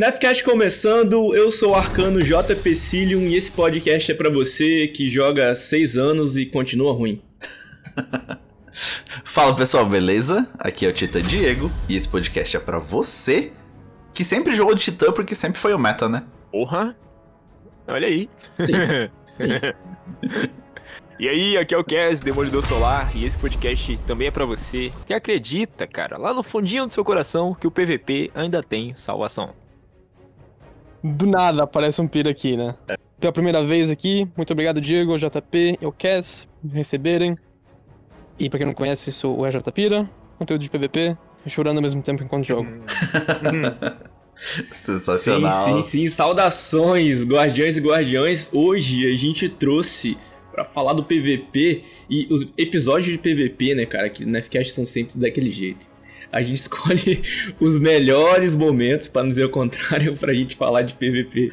Nefcast começando, eu sou o Arcano JP Cilium e esse podcast é para você que joga há 6 anos e continua ruim. Fala pessoal, beleza? Aqui é o Titã Diego e esse podcast é para você que sempre jogou de Titã porque sempre foi o meta, né? Porra! Olha aí. Sim, sim. E aí, aqui é o Cass, Demolidor Solar, e esse podcast também é pra você que acredita, cara, lá no fundinho do seu coração que o PVP ainda tem salvação. Do nada aparece um pira aqui, né? Pela primeira vez aqui, muito obrigado, Diego, JP, eu Cass, me receberem. E pra quem não conhece, sou o EJ Pira, conteúdo de PVP, chorando ao mesmo tempo enquanto jogo. Sensacional. Sim, sim, sim. Saudações, guardiões e guardiões. Hoje a gente trouxe pra falar do PVP e os episódios de PVP, né, cara, que no Nefcast são sempre daquele jeito. A gente escolhe os melhores momentos, para não dizer o contrário, pra gente falar de PVP.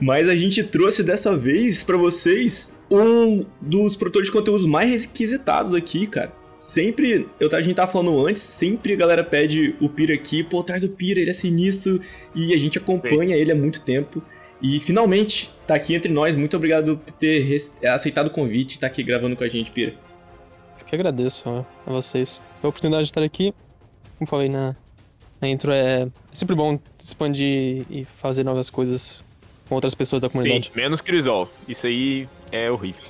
Mas a gente trouxe dessa vez pra vocês um dos produtores de conteúdos mais requisitados aqui, cara. Sempre, eu, a gente tava falando antes, sempre a galera pede o Pira aqui, pô, traz o Pira, ele é sinistro, e a gente acompanha ele há muito tempo. E finalmente, tá aqui entre nós, muito obrigado por ter aceitado o convite e tá aqui gravando com a gente, Pira. Eu que agradeço ó, a vocês pela oportunidade de estar aqui. Como falei na, na intro, é, é sempre bom expandir e fazer novas coisas com outras pessoas da Sim, comunidade. menos Crisol. Isso aí é horrível.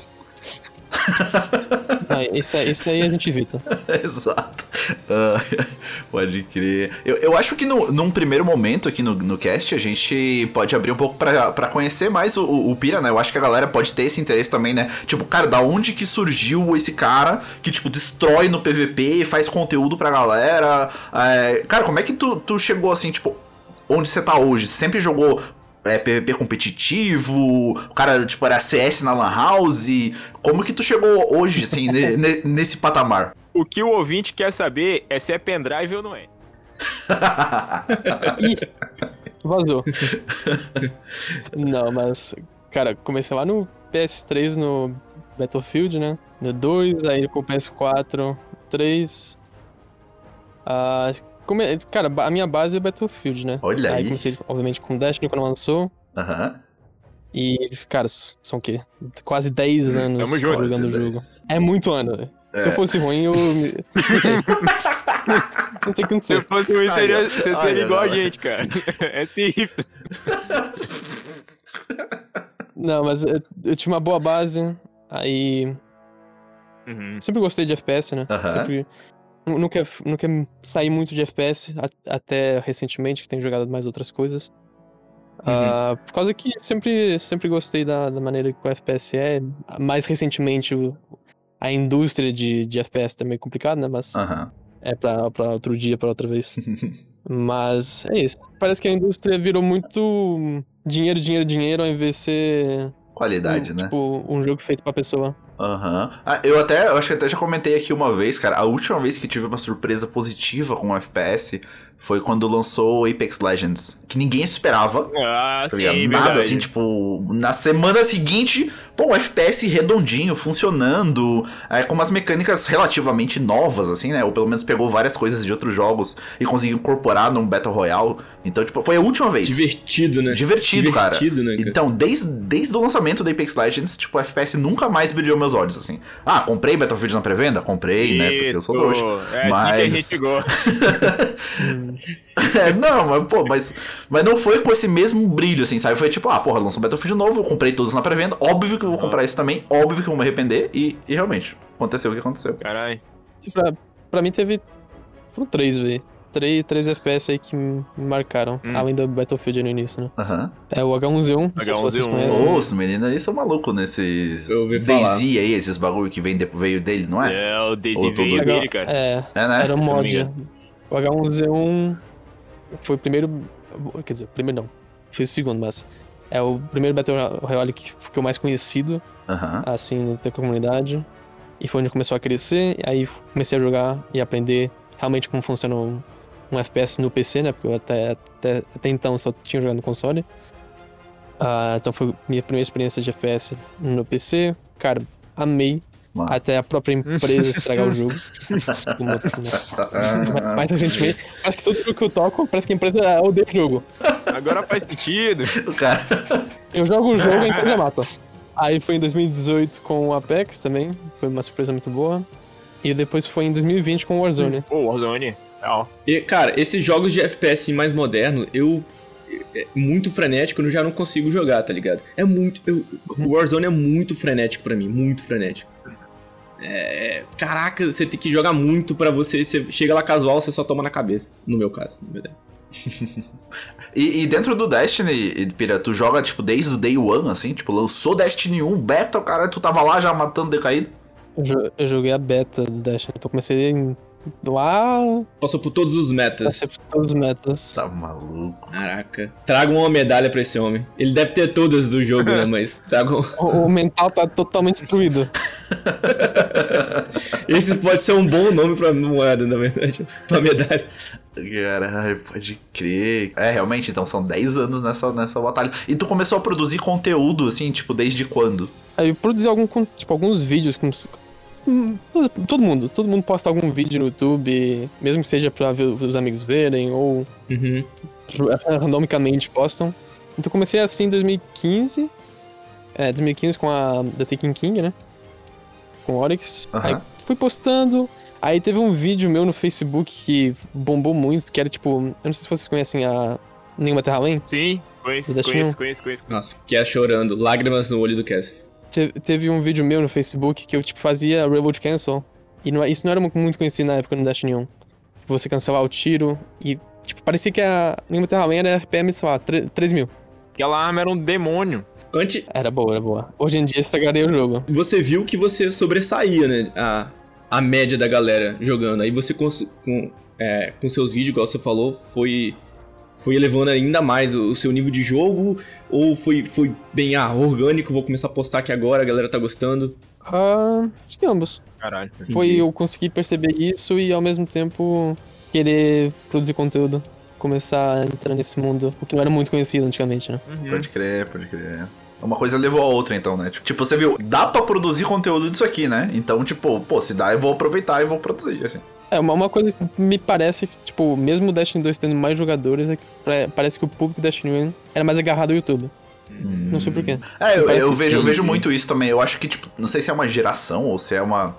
Ah, esse, aí- a gente evita. Exato. Ah, pode crer. Eu, eu acho que no, num primeiro momento aqui no, no cast a gente pode abrir um pouco pra conhecer mais o, o, o Pira, né? Eu acho que a galera pode ter esse interesse também, né? Tipo, cara, da onde que surgiu esse cara que, tipo, destrói no PVP, faz conteúdo pra galera? É, cara, como é que tu, tu chegou assim, tipo, onde você tá hoje? Você sempre jogou é, PVP competitivo? O cara, tipo, era CS na Lan House? Como que tu chegou hoje, assim, ne- ne- nesse patamar? O que o ouvinte quer saber é se é pendrive ou não é. Ih, vazou. Não, mas, cara, comecei lá no PS3, no Battlefield, né? No 2, aí com o PS4, 3. Ah, come... Cara, a minha base é Battlefield, né? Olha aí. aí. comecei, obviamente, com Destiny quando lançou. Aham. E, cara, são o quê? Quase 10 anos Tamo junto. jogando o jogo. 10. É muito ano. velho. Se eu É. fosse ruim, eu. Não sei. não sei o que Se acontecer. fosse ruim, seria, Ai, você ai, seria ai, igual a gente, cara. É simples. Não, mas eu, eu tinha uma boa base. Aí. Uhum. Sempre gostei de FPS, né? Aham. Sempre. Nu- Nunca, nunca saí muito de FPS, até recentemente, que tenho jogado mais outras coisas. Ah, por causa que sempre, sempre gostei da, da maneira que o FPS é. Mais recentemente, o- a indústria de, de FPS tá meio complicada, né? Mas Aham. é pra, pra outro dia, pra outra vez. Mas é isso. Parece que a indústria virou muito dinheiro, dinheiro, dinheiro, ao invés de ser. Qualidade, um, né? Tipo, um jogo feito pra pessoa. Aham. Ah, eu até, eu acho que até já comentei aqui uma vez, cara. A última vez que tive uma surpresa positiva com o FPS foi quando lançou o Apex Legends. Que ninguém esperava. Ah, Tá sim, ligado? Nada verdade. assim, tipo, na semana seguinte, pô, um FPS redondinho, funcionando, é, com umas mecânicas relativamente novas, assim, né? Ou pelo menos pegou várias coisas de outros jogos e conseguiu incorporar num Battle Royale. Então, tipo, foi a última vez. Divertido, né? Divertido, cara. Divertido, né, cara? Então, desde, desde o lançamento do Apex Legends, tipo, o FPS nunca mais brilhou meus olhos, assim. Ah, comprei Battlefield na pré-venda? Comprei, né? Porque eu sou trouxa. Isso, É assim que a Mas- gente. É, não, mas, pô, mas, mas não foi com esse mesmo brilho, assim, sabe? Foi tipo, ah, porra, lançou um Battlefield novo, eu comprei todos na pré-venda, óbvio que eu vou comprar esse também, óbvio que eu vou me arrepender, e, e realmente, aconteceu o que aconteceu. Caralho. Pra, pra mim teve. Foram três, velho. Três, três FPS aí que me marcaram. Hum. Além do Battlefield no início, né? Aham. É o H1Z1, não sei se vocês H1Z1. conhecem. Ô, os meninos aí são malucos nesses. Daisy aí, esses bagulho que vem veio dele, não é? É, o Daisy veio dele, cara. É, É, né? era um mod. O H1Z1 foi o primeiro. Quer dizer, o primeiro não. Foi o segundo, mas. É o primeiro Battle Royale que ficou mais conhecido, Aham. assim, da comunidade. E foi onde começou a crescer. e Aí comecei a jogar e aprender realmente como funciona um, um FPS no PC, né? Porque eu até, até, até então só tinha jogado no console. Ah, então foi minha primeira experiência de FPS no PC. Cara, amei. Mano. Até a própria empresa estragar o jogo. Como- como- mais recentemente, parece que todo jogo que eu toco, parece que a empresa odeia o jogo. Agora faz sentido. Cara. Eu jogo o jogo e a empresa mata. Aí foi em 2018 com o Apex também, foi uma surpresa muito boa. E depois foi em 2020 com o Warzone. Pô, Warzone. Real. E, cara, esses jogos de FPS mais moderno, eu. É muito frenético, eu já não consigo jogar, tá ligado? É muito. Eu, o Warzone é muito frenético pra mim, muito frenético. É, caraca, você tem que jogar muito pra você. Você chega lá casual, você só toma na cabeça. No meu caso, na verdade. E, e dentro do Destiny, Pira, tu joga, tipo, desde o Day One, assim? Tipo, lançou Destiny 1, beta, o cara, tu tava lá já matando decaído? Eu, eu joguei a beta do Destiny, então comecei em- lá, Passou por todos os metas. passei por todos os metas. Tá maluco. Caraca. Tragam uma medalha pra esse homem. Ele deve ter todas do jogo, né? Mas tragam. O, o mental tá totalmente destruído. Esse pode ser um bom nome pra moeda, na verdade. Pra medalha. Caralho, pode crer. É, realmente, então são 10 anos nessa, nessa batalha. E tu começou a produzir conteúdo, assim, tipo, desde quando? Aí eu produzi algum, tipo, alguns vídeos com. Hum, todo- Todo mundo, todo mundo posta algum vídeo no YouTube, mesmo que seja pra ver os amigos verem, ou Uhum. randomicamente postam. Então eu comecei assim em 2015. É, 2015 com a The Taking King, né? Com o Oryx. Aham. Aí fui postando. Aí teve um vídeo meu no Facebook que bombou muito, que era tipo. Eu não sei se vocês conhecem a Nenhuma Terra Além. Sim, conheço, conheço, conheço, conheço. Nossa, Cass chorando. Lágrimas no olho do Cass. Te- teve um vídeo meu no Facebook que eu, tipo, fazia Reload Cancel. E não- isso não era mu- muito conhecido na época no Destiny 1. Você cancelar o tiro e, tipo, parecia que a Nenhuma Terra Além era RPM, sei lá, 3 mil. Aquela arma era um demônio. Antes, Era boa, era boa. Hoje em dia estragaria o jogo. você viu que você sobressaía, né? A, a média da galera jogando. Aí você, cons- com, é, com seus vídeos, igual você falou, foi, foi elevando ainda mais o, seu nível de jogo? Ou foi, foi bem, ah, orgânico, vou começar a postar aqui agora, a galera tá gostando? Ah, acho que ambos. Caralho. Foi eu conseguir perceber isso e ao mesmo tempo querer produzir conteúdo. Começar a entrar nesse mundo, o que não era muito conhecido antigamente, né? Uhum. Pode crer, pode crer. Uma coisa levou a outra, então, né? Tipo, você viu, dá pra produzir conteúdo disso aqui, né? Então, tipo, pô, se dá, eu vou aproveitar e vou produzir, assim. É, uma, uma coisa que me parece que, tipo, mesmo o Destiny 2 tendo mais jogadores, é que pra- parece que o público do Destiny 1 era mais agarrado ao YouTube. Não sei porquê. É, eu, eu vejo, eu vejo muito isso também. Eu acho que, tipo, não sei se é uma geração ou se é uma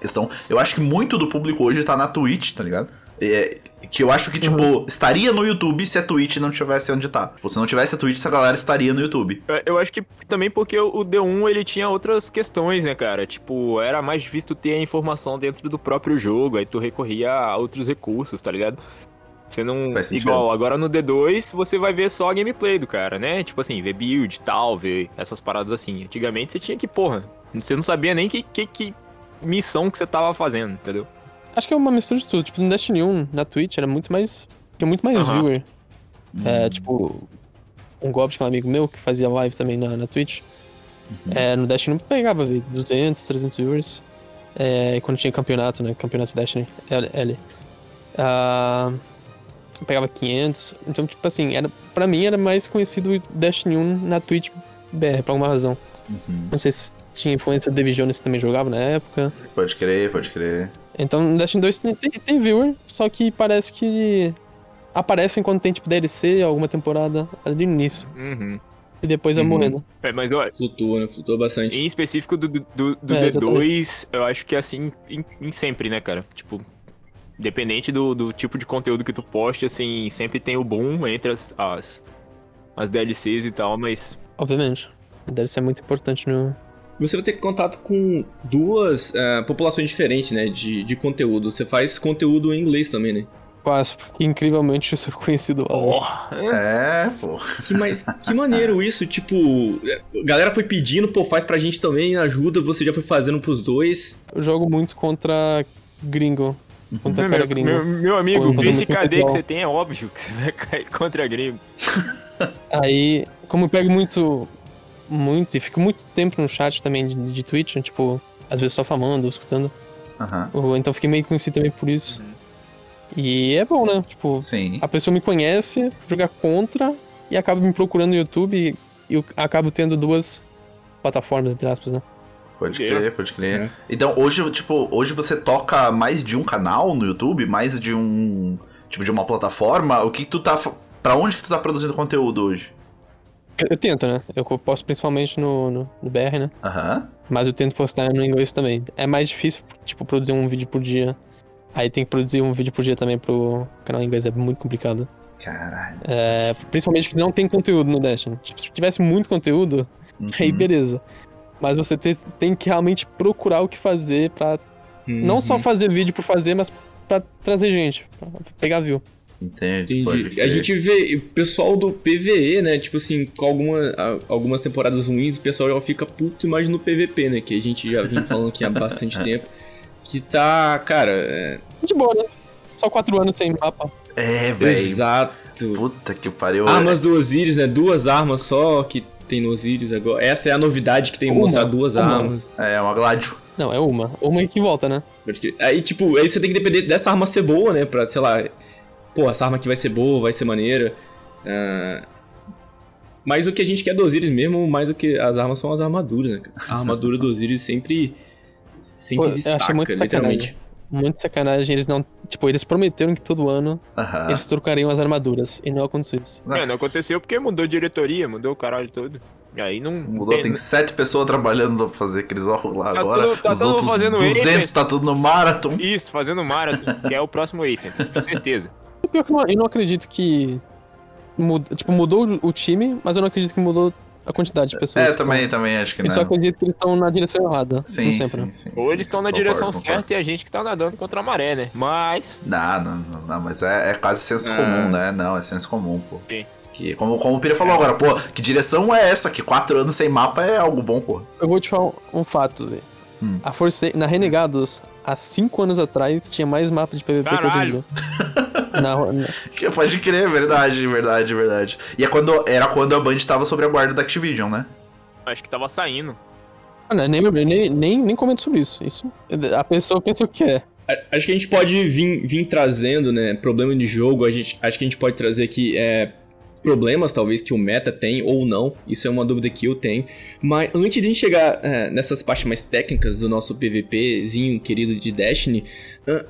questão. Eu acho que muito do público hoje tá na Twitch, tá ligado? É, que eu acho que, tipo, estaria no YouTube se a Twitch não tivesse onde tá. Tipo, se não tivesse a Twitch, essa galera estaria no YouTube. Eu- Eu acho que também porque o D1 ele tinha outras questões, né, cara? Tipo, era mais difícil tu ter a informação dentro do próprio jogo, aí tu recorria a outros recursos, tá ligado? Você não. Faz sentido. Igual, agora no D2 você vai ver só a gameplay do cara, né? Tipo assim, ver build tal, ver essas paradas assim. Antigamente você tinha que, porra, você não sabia nem que, que, que missão que você tava fazendo, entendeu? Acho que é uma mistura de tudo. Tipo, no Destiny 1, na Twitch, era muito mais. Tinha muito mais viewer. É, tipo, um Goblin, que é um amigo meu, que fazia live também na, na Twitch. É, no Destiny 1 pegava vi, 200, 300 viewers. É, e quando tinha campeonato, né? Campeonato Destiny, L. L ah, pegava 500. Então, tipo assim, era, pra mim era mais conhecido Destiny 1 na Twitch BR, por alguma razão. Uhum. Não sei se tinha influência do Jones que também jogava na época. Pode crer, pode crer. Então, no Destiny 2 tem, tem, tem viewer, só que parece que aparecem quando tem tipo DLC, alguma temporada ali no início. Uhum. E depois vai Uhum. morrendo. É, mas olha, Flutua, né? Flutua bastante. Em específico do, do, do É, D2, eu acho que é assim em, em sempre, né, cara? Tipo, dependente do, do tipo de conteúdo que tu poste, assim, sempre tem o boom entre as, as, as DLCs e tal, mas. Obviamente. A DLC é muito importante no. Você vai ter contato com duas eh, populações diferentes, né? De, de conteúdo. Você faz conteúdo em inglês também, né? Quase, porque incrivelmente eu sou conhecido lá. É, pô. Que, mais, que maneiro isso, tipo... A galera foi pedindo, pô, faz pra gente também, ajuda. Você já foi fazendo pros dois. Eu jogo muito contra gringo. Contra cara Meu, gringo. meu, meu amigo, quando esse KD que você tem é óbvio que você vai cair contra gringo. Aí, como eu pego muito. Muito, e fico muito tempo no chat também de, de Twitch, tipo, às vezes só falando, ou escutando. Ou- Então fiquei meio conhecido também por isso. E é bom, né? Tipo, Sim. a pessoa me conhece, jogar contra e acaba me procurando no YouTube e eu acabo tendo duas plataformas, entre aspas, né? Pode crer, pode crer. É. Então, hoje, tipo, hoje você toca mais de um canal no YouTube, mais de um. Tipo, de uma plataforma. O que tu tá. Pra onde que tu tá produzindo conteúdo hoje? Eu, eu tento, né? Eu posto principalmente no, no, no BR, né? Aham. Mas eu tento postar no inglês também. É mais difícil, tipo, produzir um vídeo por dia. Aí tem que produzir um vídeo por dia também pro canal em inglês, é muito complicado. Caralho. É, principalmente que não tem conteúdo no Destiny. Tipo, se tivesse muito conteúdo, aí Uhum. beleza. Mas você te- tem que realmente procurar o que fazer pra não só Uhum. fazer vídeo por fazer, mas pra trazer gente, pra pegar view. Entendi. pode Entendi. A gente vê o pessoal do PVE, né? Tipo assim, com alguma, algumas temporadas ruins, o pessoal já fica puto mais no PVP, né? Que a gente já vem falando aqui há bastante tempo. Que tá, cara. É... De boa, né? Só quatro anos sem mapa. É, velho. Exato. Puta que pariu. Armas do Osiris, né? Duas armas só que tem no Osiris agora. Essa é a novidade que tem Uma, mostrar duas uma. armas. É, uma Gládio. Não, é uma. Uma que volta, né? Aí, tipo, aí você tem que depender dessa arma ser boa, né? Pra, sei lá, pô, essa arma aqui vai ser boa, vai ser maneira. Ah, Mas o que a gente quer do Osiris mesmo, mais do que as armas são as armaduras, né? A armadura do Osiris sempre. Sempre Pô, destaca, muito literalmente. Muito sacanagem, eles não. Tipo, eles prometeram que todo ano Aham. eles trocariam as armaduras. E não aconteceu isso. É, não aconteceu porque mudou diretoria, mudou o caralho todo. E aí não. Mudou, tem sete pessoas trabalhando pra fazer aqueles órgãos lá Tá agora. tudo- tá Os outros fazendo 200 Apex. tá tudo no Marathon. Isso, fazendo marathon, que é o próximo Afen, com certeza. Pior é que eu não, eu não acredito que. Muda, tipo, mudou o time, mas eu não acredito que mudou a quantidade de pessoas. É, também, estão. também acho que Eu não. só acredito que eles estão na direção errada. Sim, sempre. sim, sim, Ou sim, eles estão na concordo, direção concordo. certa e a gente que tá nadando contra a maré, né? Mas. Não, não, não, não, mas é, é quase senso Ah. comum, né? Não, é senso comum, pô. Sim. Que, como, como o Pira falou agora, pô, que direção é essa? Que quatro anos sem mapa é algo bom, pô. Eu vou te falar um, um fato, velho. Hum. A Force na Renegados, há cinco anos atrás, tinha mais mapas de PVP que hoje em Caralho. dia. Na, na, Que Pode crer, verdade, verdade, verdade. E é quando, era quando a Band tava sobre a guarda da Activision, né? Acho que tava saindo. Ah, não, nem, nem, nem, nem comento sobre isso. Isso. A pessoa pensa o que é. Acho que a gente pode vir, vir trazendo, né? Problema de jogo, a gente, acho que a gente pode trazer aqui é, problemas, talvez, que o meta tem ou não. Isso é uma dúvida que eu tenho. Mas antes de a gente chegar é, nessas partes mais técnicas do nosso PVPzinho querido de Destiny, ah,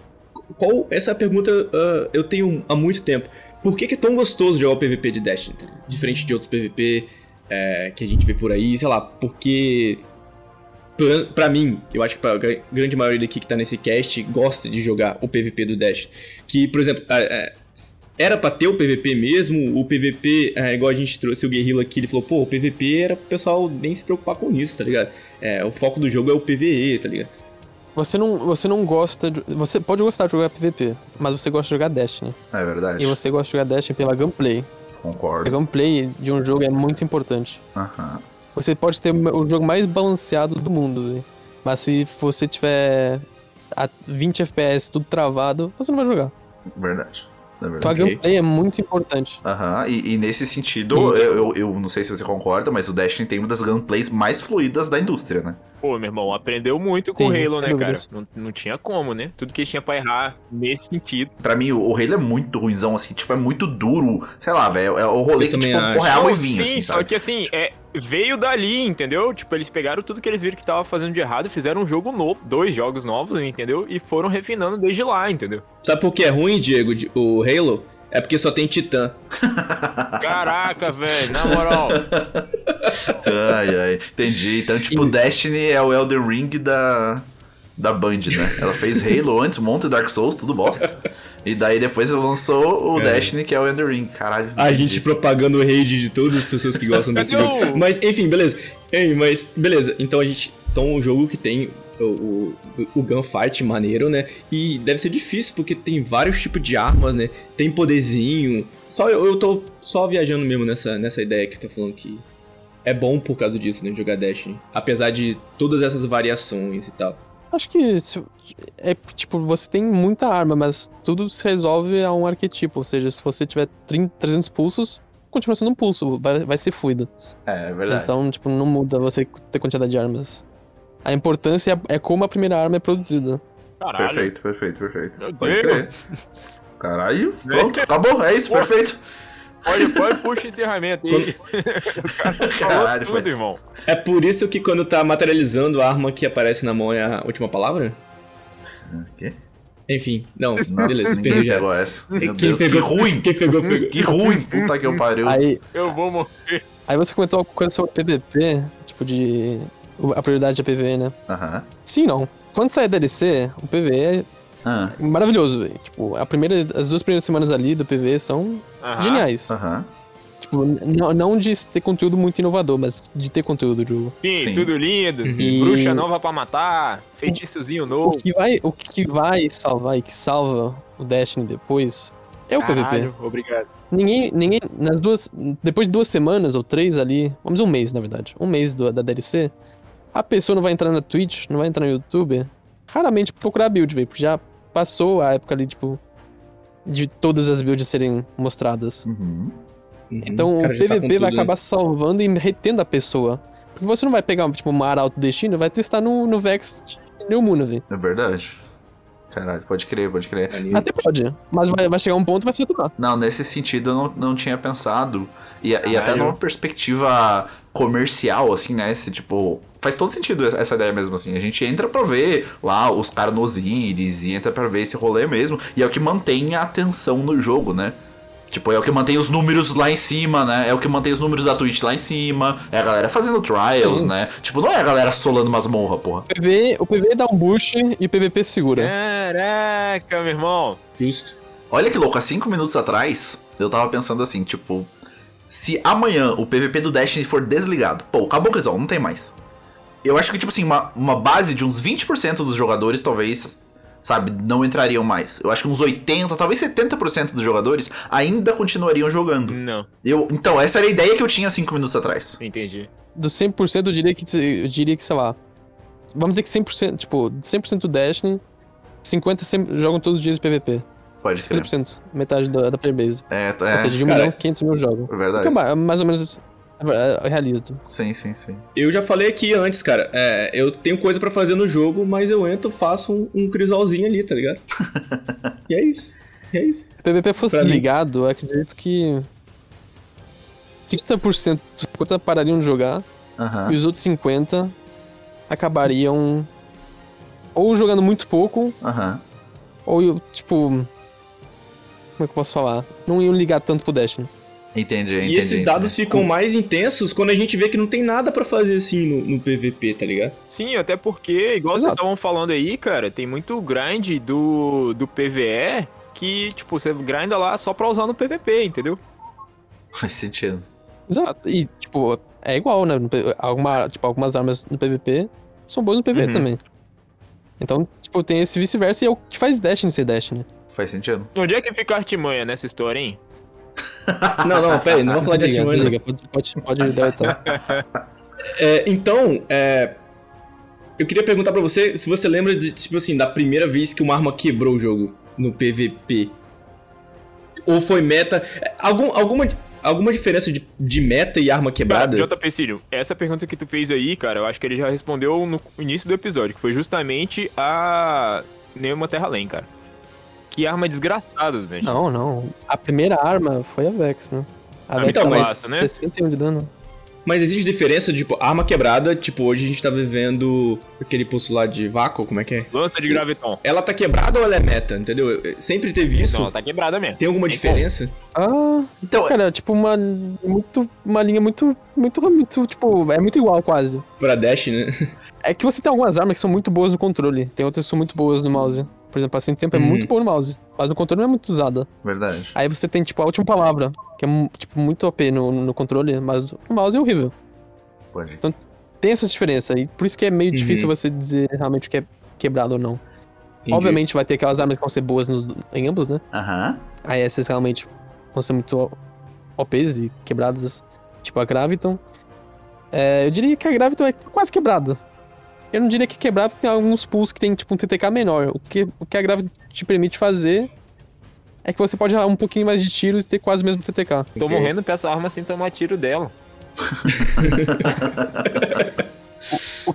qual essa pergunta ah, eu tenho há muito tempo. Por que, que é tão gostoso jogar o PVP de Destiny? tá? Diferente de outros PVP é, que a gente vê por aí, sei lá, porque Pra- mim, eu acho que pra gra- grande maioria daqui que tá nesse cast gosta de jogar o PVP do Dash. Que, por exemplo, é, é, era pra ter o PVP mesmo, o PVP, é, igual a gente trouxe o Guerrilla aqui, ele falou, pô, o PVP era pro pessoal nem se preocupar com isso, tá ligado? É, o foco do jogo é o PVE, tá ligado? Você não, você não gosta de. Você pode gostar de jogar PVP, mas você gosta de jogar Destiny. É verdade. E você gosta de jogar Destiny pela gameplay. A Concordo. gameplay de um jogo é muito importante. Aham. Você pode ter o jogo mais balanceado do mundo, velho. Mas se você tiver a 20 FPS tudo travado, você não vai jogar. Verdade. É verdade. Então a Ok. gameplay é muito importante. Aham, e, e nesse sentido, eu, eu, eu não sei se você concorda, mas o Destiny tem uma das gameplays mais fluidas da indústria, né? Pô, meu irmão, aprendeu muito com o Sim, Halo, sem né, cara? Não, não tinha como, né? Tudo que tinha pra errar nesse sentido. Pra mim, o, o Halo é muito ruimzão, assim, tipo, é muito duro. Sei lá, velho, é o rolê Eu que, também tipo, acho. porra, é e vinho, sim, assim, só sabe? que assim, é, veio dali, entendeu? Tipo, eles pegaram tudo que eles viram que tava fazendo de errado, fizeram um jogo novo, dois jogos novos, entendeu? E foram refinando desde lá, entendeu? Sabe por que é ruim, Diego, o Halo? É porque só tem Titã. Caraca, velho, na moral. Ai, ai, entendi. Então, tipo, Destiny é o Elden Ring da, da Band, né? Ela fez Halo antes, um monte Dark Souls, tudo bosta. E daí depois ela lançou o É. Destiny, que é o Elden Ring. Caralho. A entendi. gente propagando o rage de todas as pessoas que gostam desse jogo. o- Mas, enfim, beleza. Ei, mas, beleza. Então a gente. Então um jogo que tem o, o, o gunfight maneiro, né? E deve ser difícil, porque tem vários tipos de armas, né? Tem poderzinho. Só eu, eu tô só viajando mesmo nessa, nessa ideia que tá falando que é bom por causa disso, né? Jogar Destiny. Apesar de todas essas variações e tal. Acho que se- é tipo, você tem muita arma, mas tudo se resolve a um arquetipo. Ou seja, se você tiver 30, 300 pulsos, continua sendo um pulso, vai, vai ser fluido. É, é verdade. Então, tipo, não muda você ter quantidade de armas. A importância é é como a primeira arma é produzida. Caralho. Perfeito, perfeito, perfeito. Meu Pode Deus. crer. Caralho, pronto, acabou, é isso, Pô. perfeito. Pode, pode, puxa encerramento aí. Caralho, tudo, foi- irmão. É por isso que quando tá materializando a arma que aparece na mão é a última palavra? O quê? Enfim, não, Nossa, beleza, perdeu já. pegou essa. Meu Quem Deus, pegou- que ruim! Quem pegou, pegou. Que ruim! Puta que eu pariu. Aí, Eu vou morrer. aí você comentou uma coisa sobre PVP, tipo de. A prioridade da PVE, né? Aham. Sim, não. Quando sai a DLC, o PVE é Ah, maravilhoso, velho. Tipo, a primeira, as duas primeiras semanas ali do PVE são Aham. geniais. Aham. Tipo, não, não de ter conteúdo muito inovador, mas de ter conteúdo do jogo. Sim, Sim. tudo lindo. E- Bruxa nova pra matar. Feitiçozinho O novo. que vai, o que vai salvar e que salva o Destiny depois é o PVP. Caralho, Obrigado. Ninguém, ninguém, nas duas, depois de duas semanas ou três ali, vamos dizer um mês, na verdade, um mês do- da DLC, a pessoa não vai entrar na Twitch, não vai entrar no YouTube, raramente procurar build, velho, porque já passou a época ali, tipo, de todas as builds serem mostradas. Uhum. Então o cara já tá PVP vai tudo, né? acabar salvando e retendo a pessoa. Porque você não vai pegar, tipo, uma Arauto Destino, vai testar no, no Vex de New Moon, velho. É verdade. Caralho, pode crer, pode crer. Até pode, mas vai, vai chegar um ponto e vai se aturar. Não, nesse sentido eu não, não tinha pensado. E, e até numa perspectiva comercial, assim, né? Esse, tipo, faz todo sentido essa- ideia mesmo, assim. A gente entra pra ver lá os caras e entra pra ver esse rolê mesmo. E é o que mantém a atenção no jogo, né? Tipo, é o que mantém os números lá em cima, né? É o que mantém os números da Twitch lá em cima. É a galera fazendo trials, Sim. né? Tipo, não é a galera solando masmorra, porra. O PV, o PV dá um boost e o PVP segura. Caraca, meu irmão. Justo. Olha que louco, há cinco minutos atrás, eu tava pensando assim, tipo, se amanhã o PVP do Destiny for desligado, pô, acabou o resolve, não tem mais. Eu acho que, tipo assim, uma, uma base de uns 20% dos jogadores, talvez, sabe, não entrariam mais. Eu acho que uns 80%, talvez 70% dos jogadores ainda continuariam jogando. Não, Eu, então, essa era a ideia que eu tinha cinco minutos atrás. entendi. Do 100% eu diria que, eu diria que, sei lá, vamos dizer que 100%, tipo, de 100% do Destiny, 50% sempre jogam todos os dias PVP. Pode crer. 50%, metade da, da playbase. É, Ou é, seja, de 1 cara, milhão, 500 mil jogam. é é verdade. ma- mais ou menos é, é realista. Sim, sim, sim. Eu já falei aqui antes, cara. é, eu tenho coisa pra fazer no jogo, mas eu entro, faço um, um crisolzinho ali, tá ligado? e é isso. E é isso. Se o PVP fosse Pra mim. ligado, eu acredito que 50%, 50 parariam de jogar Aham. e os outros 50 acabariam ou jogando muito pouco, Aham. ou tipo. Como é que eu posso falar? Não iam ligar tanto pro Destiny. Entendi, entendi. E esses dados entendi. ficam mais intensos quando a gente vê que não tem nada pra fazer assim no, no PVP, tá ligado? Sim, até porque, igual vocês Exato. estavam falando aí, cara, tem muito grind do, do PVE que, tipo, você grinda lá só pra usar no PVP, entendeu? Faz sentido. Exato. E, tipo, é igual, né? Alguma, tipo, algumas armas no PVP são boas no PV Uhum. também. Então, tipo, tem esse vice-versa e é o que faz Destiny ser Destiny. Faz sentido. Onde é que fica a artimanha nessa história, hein? Não, não, pera aí, não vamos falar de Desliga, não. desliga, Pode, pode, pode deletar. É, então, é, eu queria perguntar pra você se você lembra de, tipo assim, da primeira vez que uma arma quebrou o jogo no PVP. Ou foi meta. Algum, alguma, alguma diferença de, de meta e arma quebrada? Cara, JP Cílio, essa pergunta que tu fez aí, cara, eu acho que ele já respondeu no início do episódio, que foi justamente a Neuma Terra Lane, cara. Que arma desgraçada, velho. Não, não. A primeira arma foi a Vex, né? A Ah, Vex então, mas, né? 61 de dano. Mas existe diferença, tipo, arma quebrada, tipo, hoje a gente tá vivendo aquele pulso lá de vácuo, como é que é? Lança de graviton. Ela tá quebrada ou ela é meta, entendeu? Sempre teve isso. Não, ela tá quebrada mesmo. Tem alguma Tem diferença? Ah, Então, cara, tipo, uma. Muito. Uma linha muito. Muito, muito. Tipo, é muito igual quase. Pra Dash, né? É que você tem algumas armas que são muito boas no controle, tem outras que são muito boas no mouse. Por exemplo, assim, tempo é Uhum. muito boa no mouse, mas no controle não é muito usada. verdade. Aí você tem, tipo, a última palavra, que é, tipo, muito OP no, no controle, mas no mouse é horrível. Pode. Tem essa diferença, e por isso que é meio Uhum. difícil você dizer realmente o que é quebrado ou não. Entendi. Obviamente vai ter aquelas armas que vão ser boas nos- em ambos, né? Aham. Aí essas realmente vão ser muito OPs e quebradas, tipo a Graviton. É, eu diria que a Graviton é quase quebrado. Eu não diria que é quebrado porque tem alguns pulls que tem tipo um TTK menor. O que, o que a Graviton te permite fazer é que você pode dar um pouquinho mais de tiros e ter quase o mesmo TTK. Tô morrendo pra essa arma sem tomar tiro dela.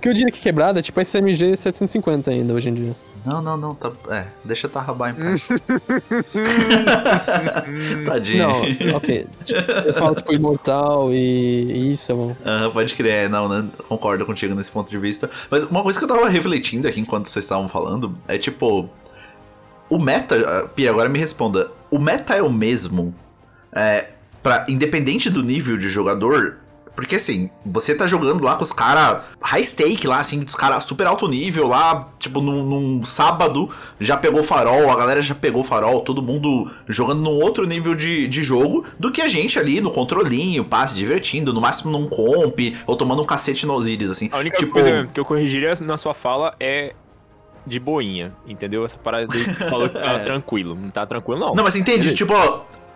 O que eu diria que é quebrado é tipo a SMG 750 ainda hoje em dia. Não, não, não. Tá... É, deixa eu tarrabar em paz. Tadinho. Não, ok. Tipo, eu falo tipo imortal e, e isso é bom. Aham, pode crer, não, né? Concordo contigo nesse ponto de vista. Mas uma coisa que eu tava refletindo aqui enquanto vocês estavam falando é tipo. o meta, ah, Pira, agora me responda. O meta é o mesmo? É, pra, independente do nível de jogador, porque assim, você tá jogando lá com os caras high stake lá, assim, dos caras super alto nível lá, tipo, num, num, sábado já pegou farol, a galera já pegou farol, todo mundo jogando num outro nível de, de jogo do que a gente ali no controlinho, passe, divertindo, no máximo num comp, ou tomando um cacete no Osiris, assim. A única tipo... coisa que eu corrigiria na sua fala é de boinha, entendeu? Essa parada de falou que tá é. tranquilo. Não tá tranquilo, não. Não, mas entende, tipo,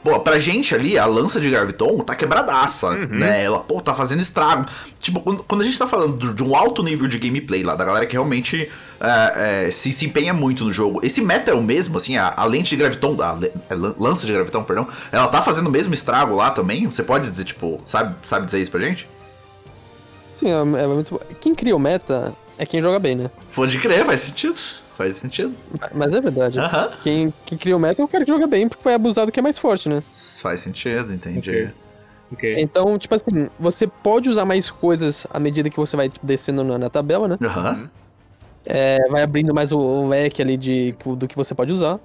Pô, pra gente ali, a lança de Graviton tá quebradaça, uhum. né? Ela, pô, tá fazendo estrago. Tipo, quando, a gente tá falando de um alto nível de gameplay lá, da galera que realmente é, é, se, se empenha muito no jogo, esse meta é o mesmo, assim, a, a lente de Graviton, a, a, é, lança de Graviton, perdão, ela tá fazendo o mesmo estrago lá também? Você pode dizer, tipo, sabe, sabe dizer isso pra gente? Sim, é, é muito. Quem cria o meta é quem joga bem, né? Pode crer, faz sentido. Faz sentido. Mas é verdade. Quem, quem cria o meta é o cara que joga bem, porque vai abusar do que é mais forte, né? Faz sentido, entendi. Okay. Okay. Então, tipo assim, você pode usar mais coisas à medida que você vai descendo na, na tabela, né? Aham. É, vai abrindo mais o, o leque ali de, do que você pode usar.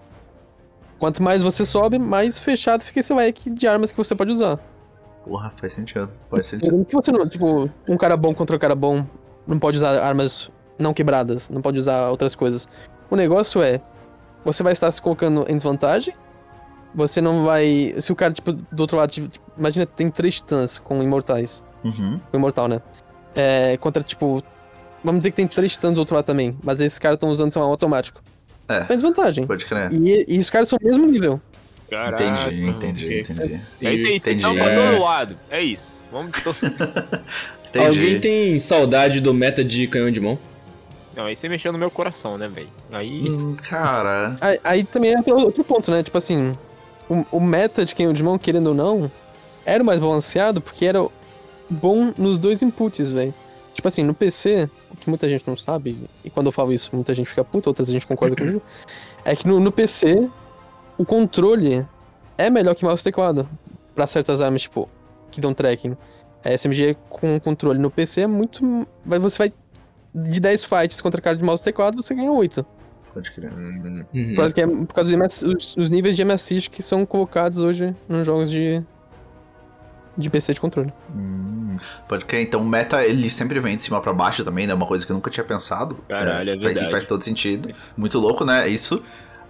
Quanto mais você sobe, mais fechado fica esse leque de armas que você pode usar. Porra, faz sentido. Faz sentido. Que você não, tipo, um cara bom contra um cara bom não pode usar armas não quebradas, não pode usar outras coisas. O negócio é, você vai estar se colocando em desvantagem, você não vai... Se o cara, tipo, do outro lado, tipo, imagina tem três titãs com imortais. Uhum. Com imortal, né? É, contra, tipo... Vamos dizer que tem três titãs do outro lado também, mas esses caras estão usando, sei lá, um automático. É. Tá em desvantagem. Pode crer. E, e os caras são o mesmo nível. Caraca, entendi, entendi, entendi. É isso aí, entendi. Então, pra todo lado. É isso. Vamos... Alguém tem saudade do meta de canhão de mão? Não, aí você mexeu no meu coração, né, velho? Aí. Hum, cara. Aí, aí, também é outro ponto, né? Tipo assim, o, o meta de quem de mão, querendo ou não, era mais balanceado porque era bom nos dois inputs, velho. Tipo assim, no PC, o que muita gente não sabe, e quando eu falo isso, muita gente fica puta, outras gente concorda comigo, é que no, no PC, o controle é melhor que mouse e teclado. Pra certas armas, tipo, que dão tracking. A SMG com controle no PC é muito. Você vai de 10 fights contra cara de mouse e teclado, você ganha 8. Pode crer. Uhum. Por que é, por causa dos os, níveis de MSX que são colocados hoje nos jogos de, de PC de controle. Hum, pode crer. Então o meta, ele sempre vem de cima para baixo também, né? Uma coisa que eu nunca tinha pensado. Caralho, é, é verdade. E faz todo sentido. Muito louco, né? Isso.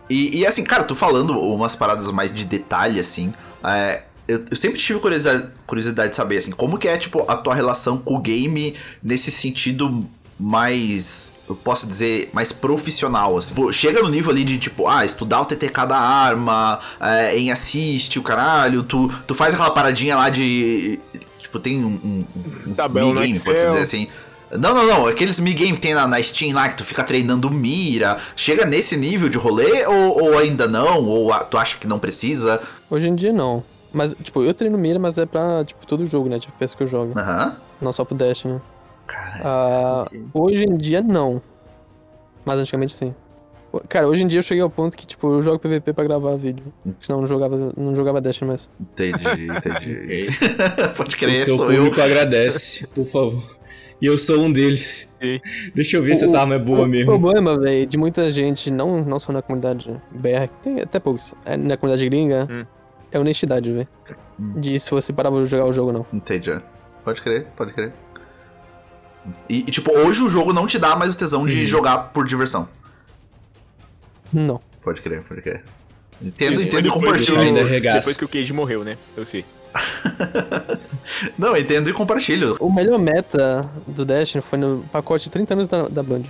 E, e assim, cara, tu falando umas paradas mais de detalhe, assim, é, eu, eu, sempre tive curiosidade, curiosidade de saber, assim, como que é, tipo, a tua relação com o game nesse sentido mais, eu posso dizer, mais profissional, assim. Pô, chega no nível ali de, tipo, ah, estudar o TTK da arma, é, em assiste o caralho, tu, tu faz aquela paradinha lá de, tipo, tem um, um, um tá minigame, pode dizer assim. Não, não, não. Aqueles minigame que tem na, na, Steam lá que tu fica treinando mira. Chega nesse nível de rolê ou, ou ainda não? Ou a, tu acha que não precisa? Hoje em dia não. Mas, tipo, eu treino mira, mas é pra, tipo, todo jogo, né? Tipo, peço que eu jogo. Aham. Uhum. Não só pro Dash, né? Cara, ah, okay. Hoje em dia, não. Mas antigamente, sim. Cara, hoje em dia eu cheguei ao ponto que, tipo, eu jogo PVP pra gravar vídeo. Senão eu não jogava, não jogava Dash mais. Entendi, entendi. Pode crer, o seu sou público eu. agradece, por favor. E eu sou um deles. Sim. Deixa eu ver o, se essa arma é boa o mesmo. O problema, velho, de muita gente, não, não só na comunidade BR, tem até poucos, é na comunidade gringa, hum. é honestidade, velho. Hum. De se você parar pra jogar o jogo ou não. Entendi. Pode crer, pode crer. E, e, tipo, hoje o jogo não te dá mais o tesão de uhum. jogar por diversão. Não. Pode crer, pode crer. Entendo, entendo e compartilho. Ainda depois que o Cage morreu, né? Eu sei. não, entendo e compartilho. O melhor meta do Destiny foi no pacote de 30 anos da, da Band.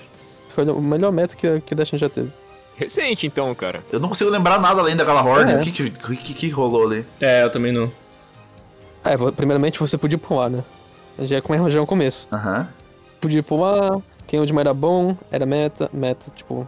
Foi o melhor meta que, que o Destiny já teve. Recente, então, cara. Eu não consigo lembrar nada além daquela Horde. É. O que que, que, que, rolou ali? É, eu também não. É, primeiramente você podia pular, né? Já é, já é um começo. Aham. Uhum podia pular, quem último era bom, era meta, meta, tipo.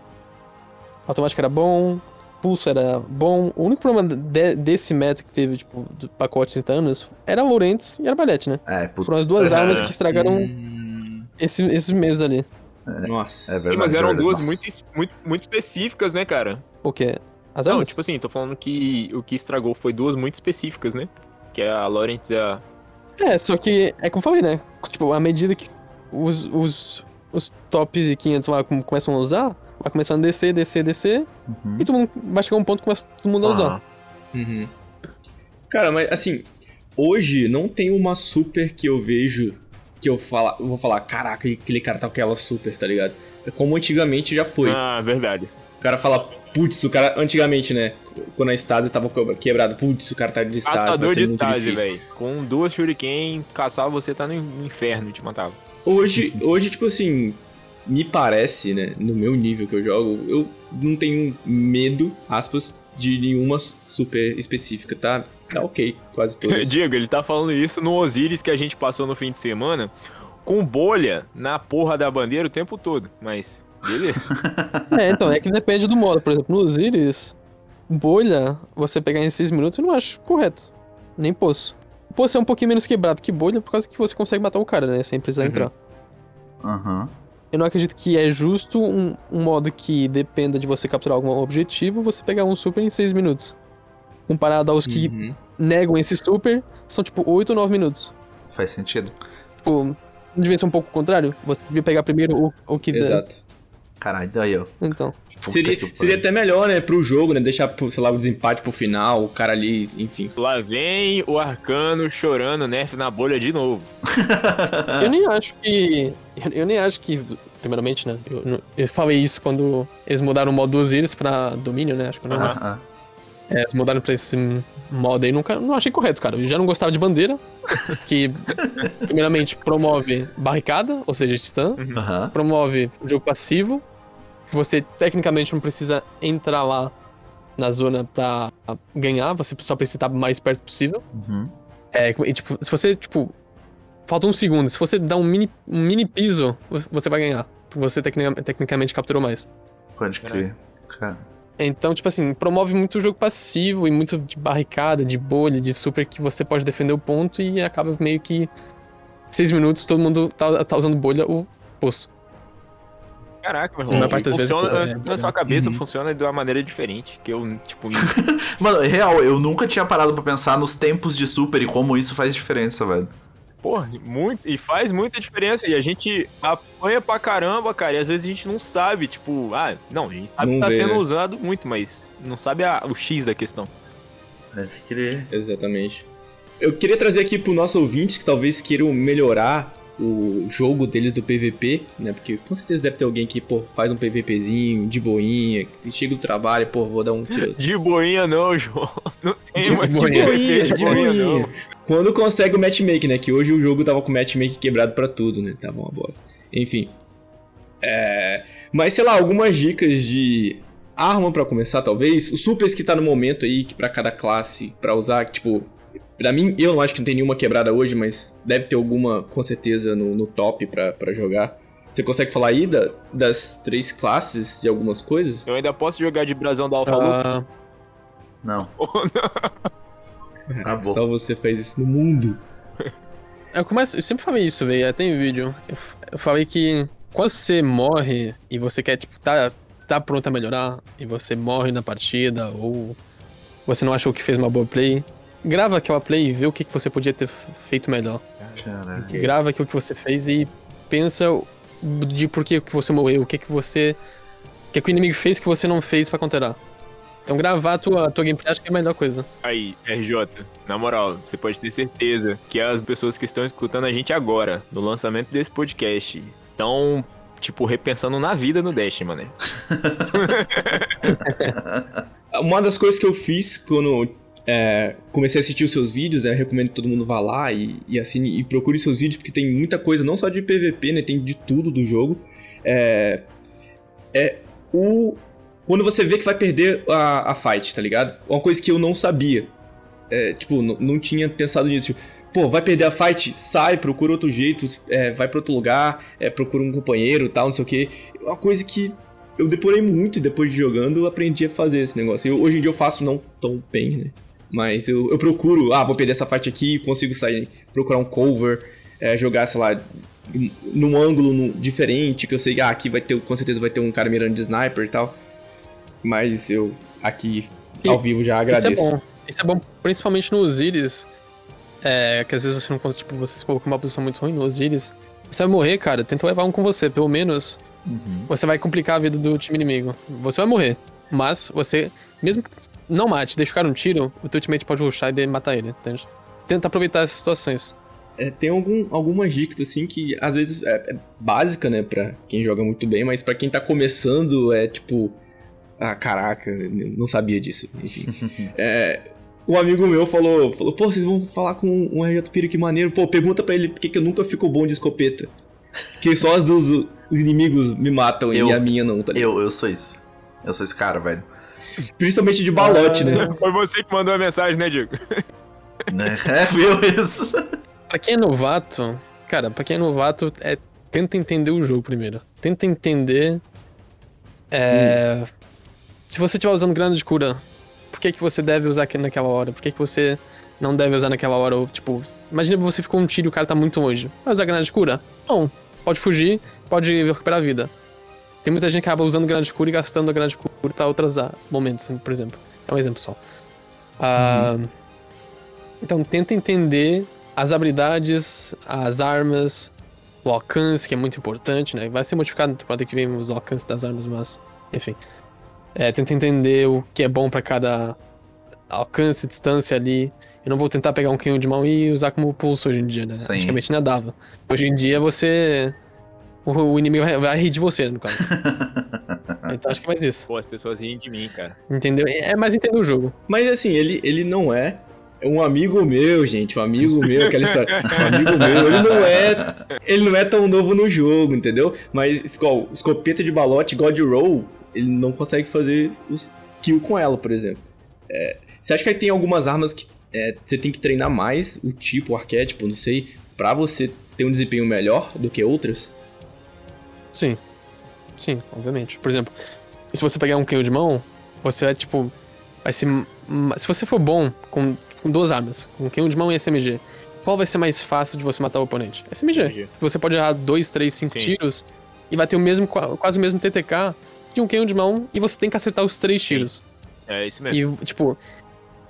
Automática era bom, pulso era bom. O único problema de, desse meta que teve, tipo, do pacote 30 anos, era Laurentes e Arbalete, né? É, putz. Foram as duas armas que estragaram hum... esse, esses meses ali. É, Nossa. É verdade, Sim, mas eram duas muito, muito, muito específicas, né, cara? O quê? As armas? Não, tipo assim, tô falando que o que estragou foi duas muito específicas, né? Que é a Laurent e a... É, só que, é como eu falei, né? Tipo, à medida que os, os, os top 500 lá começam a usar, vai começando a descer, descer, descer, Uhum. e todo mundo vai chegar um ponto que começa todo mundo a usar. Uhum. Cara, mas assim, hoje não tem uma super que eu vejo que eu, fala, eu vou falar, caraca, aquele cara tá com aquela super, tá ligado? É como antigamente já foi. Ah, verdade. O cara fala, putz, o cara, antigamente, né? Quando a estase tava quebrado, putz, o cara tá de estase, vai Caçador ser de muito difícil. velho. Com duas shuriken, caçava você tá no inferno e te matava. Hoje, hoje, tipo assim, me parece, né, no meu nível que eu jogo, eu não tenho medo, aspas, de nenhuma super específica, tá? Tá ok, quase todas. Diego, ele tá falando isso no Osiris que a gente passou no fim de semana, com bolha na porra da bandeira o tempo todo. Mas, beleza. É, então, é que depende do modo. Por exemplo, no Osiris, bolha, você pegar em 6 minutos, eu não acho correto. Nem poço. Poço é um pouquinho menos quebrado que bolha, por causa que você consegue matar o cara, né? Sem precisar Uhum. entrar. Aham. Eu não acredito que é justo um, um modo que dependa de você capturar algum objetivo, você pegar um super em 6 minutos. Comparado aos que Uhum. negam esse super, são tipo 8 ou 9 minutos. Faz sentido. Tipo, não devia ser um pouco o contrário? Você devia pegar primeiro o, o que der. Exato. Caralho, daí eu. Então. Puta Seria, seria até melhor, né, pro jogo, né, deixar, sei lá, o desempate pro final, o cara ali, enfim. Lá vem o arcano chorando nerf na bolha de novo. Eu nem acho que. Eu, nem acho que. Primeiramente, né? Eu, eu falei isso quando eles mudaram o modo Osiris pra domínio, né? Acho que não. Aham. Ah, É, eles mudaram pra esse modo aí, nunca, não achei correto, cara. Eu já não gostava de bandeira, que, primeiramente, promove barricada, ou seja, stun. Aham. promove o jogo passivo, você tecnicamente não precisa entrar lá na zona pra ganhar, você só precisa estar mais perto possível. Uhum. É, e, tipo, se você, tipo, falta um segundo, se você dá um mini, um mini piso, você vai ganhar. Você tecnica- tecnicamente capturou mais. Pode crer. Cara. Então, tipo assim, promove muito o jogo passivo e muito de barricada, de bolha, de super que você pode defender o ponto e acaba meio que seis minutos todo mundo tá, tá usando bolha o poço. Caraca, meu Sim, irmão. a parte das vezes, funciona, pô, é- na sua cabeça Uhum. funciona de uma maneira diferente. Que eu, tipo, Mano, real, eu nunca tinha parado pra pensar nos tempos de super e como isso faz diferença, velho. Porra, muito, e faz muita diferença. E a gente apanha pra caramba, cara. E às vezes a gente não sabe, tipo, ah, não, a gente sabe Não que tá vê, sendo né? usado muito, mas não sabe a- o X da questão. Deve crer. Exatamente. Eu queria trazer aqui pro nosso ouvintes que talvez queiram melhorar o jogo deles do PVP, né? Porque com certeza deve ter alguém que, pô, faz um PVPzinho de boinha, que chega do trabalho, pô, vou dar um tiro. De boinha não, João. Não tem De mais boinha. De boinha. não. Quando consegue o matchmaking, né? Que hoje o jogo tava com o matchmaking quebrado pra tudo, né? Tava uma bosta. Enfim. É... Mas, sei lá, algumas dicas de arma pra começar, talvez. Os supers que tá no momento aí, que pra cada classe, pra usar, tipo... Pra mim, eu não acho que não tem nenhuma quebrada hoje, mas deve ter alguma, com certeza, no, no top pra, pra jogar. Você consegue falar aí da- das três classes de algumas coisas? Eu ainda posso jogar de brasão da Alpha? Ah, Não. Caraca, Acabou. só você faz isso no mundo. eu, começo, eu sempre falei isso, velho, até em vídeo. Eu, eu falei que quando você morre e você quer, tipo, tá, tá pronto a melhorar, e você morre na partida, ou você não achou que fez uma boa play, grava aquela play e vê o que, que você podia ter feito melhor. Ok. Grava aquilo que você fez e pensa de por que que você morreu, o que que você. O que, que o inimigo fez que você não fez pra counterar. Então gravar a tua, a tua gameplay acho que é a melhor coisa. Aí, RJ, na moral, você pode ter certeza que as pessoas que estão escutando a gente agora, no lançamento desse podcast, estão, tipo, repensando na vida no Dash, mano. Uma das coisas que eu fiz quando é, comecei a assistir os seus vídeos, né? Recomendo que todo mundo vá lá e, e assine e procure seus vídeos, porque tem muita coisa, não só de PVP, né? Tem de tudo do jogo. É, é o. Quando você vê que vai perder a, a fight, tá ligado? Uma coisa que eu não sabia. É, tipo, não, tinha pensado nisso. Tipo, Pô, vai perder a fight? Sai, procura outro jeito, é, vai pra outro lugar, é, procura um companheiro tal, não sei o que. Uma coisa que eu deporei muito depois de jogando eu aprendi a fazer esse negócio. Eu- hoje em dia eu faço não tão bem, né? Mas eu, eu procuro, ah, vou perder essa fight aqui, consigo sair, procurar um cover, é, jogar, sei lá, num ângulo diferente, que eu sei, ah, aqui vai ter, com certeza vai ter um cara mirando de sniper e tal. Mas eu aqui E ao vivo já agradeço. Isso é bom. Isso é bom principalmente no Osiris. É, que às vezes você não consegue, tipo, você se coloca numa posição muito ruim no Osiris. Você vai morrer, cara, tenta levar um com você, pelo menos. Uhum. você vai complicar a vida do time inimigo. Você vai morrer. Mas você, mesmo que não mate, deixe o cara um tiro, o teu teammate pode rushar e matar ele, entende? Tenta aproveitar essas situações. É, tem algum, algumas dicas, assim, que às vezes é, é básica, né, pra quem joga muito bem, mas pra quem tá começando é tipo. Ah, caraca, não sabia disso. Enfim. é, um amigo meu falou, falou, pô, vocês vão falar com um RJ Piro que maneiro. Pô, pergunta pra ele por que, que eu nunca fico bom de escopeta. Porque só as dos os inimigos me matam Eu- e a minha não, tá ligado? Eu, eu sou isso. Eu sou esse cara, velho. Principalmente de balote, né? Foi você que mandou a mensagem, né, Diego? Né? É, fui eu isso. Pra quem é novato, cara, pra quem é novato, é, tenta entender o jogo primeiro. Tenta entender. É, Se você estiver usando grana de cura, por que, que você deve usar aqui naquela hora? Por que, que você não deve usar naquela hora? Ou, tipo, imagina que você ficou um tiro e o cara tá muito longe. Vai usar grana de cura? Não. Pode fugir, pode recuperar a vida. Tem muita gente que acaba usando grana de cura e gastando a grana de cura pra outros momentos, por exemplo. É um exemplo só. Ah, Então, tenta entender as habilidades, as armas, o alcance, que é muito importante, né? Vai ser modificado na temporada que vem os alcances das armas, mas, enfim. É, tenta entender o que é bom pra cada alcance, distância ali. Eu não vou tentar pegar um canhão de mão e usar como pulso hoje em dia, né? Sim. Antigamente não dava. Hoje em dia você. O, o inimigo vai- rir de você, no caso. então acho que é mais isso. Pô, as pessoas riem de mim, cara. Entendeu? É mais entender o jogo. Mas assim, ele, ele não é um amigo meu, gente. Um amigo meu, aquela história. Um amigo meu, ele não é. Ele não é tão novo no jogo, entendeu? Mas esco- escopeta de balote, God Roll, ele não consegue fazer os kill com ela, por exemplo. É, você acha que aí tem algumas armas que é, você tem que treinar mais, o tipo, o arquétipo, não sei, pra você ter um desempenho melhor do que outras? Sim. Sim, obviamente. Por exemplo, se você pegar um canhão de mão, você vai, tipo. Vai ser. Se você for bom com, com duas armas, com canhão de mão e SMG, qual vai ser mais fácil de você matar o oponente? SMG. SMG. Você pode errar dois, três, cinco Sim. tiros e vai ter o mesmo, qua- quase o mesmo TTK de um canhão de mão e você tem que acertar os três tiros. É isso mesmo. E, tipo,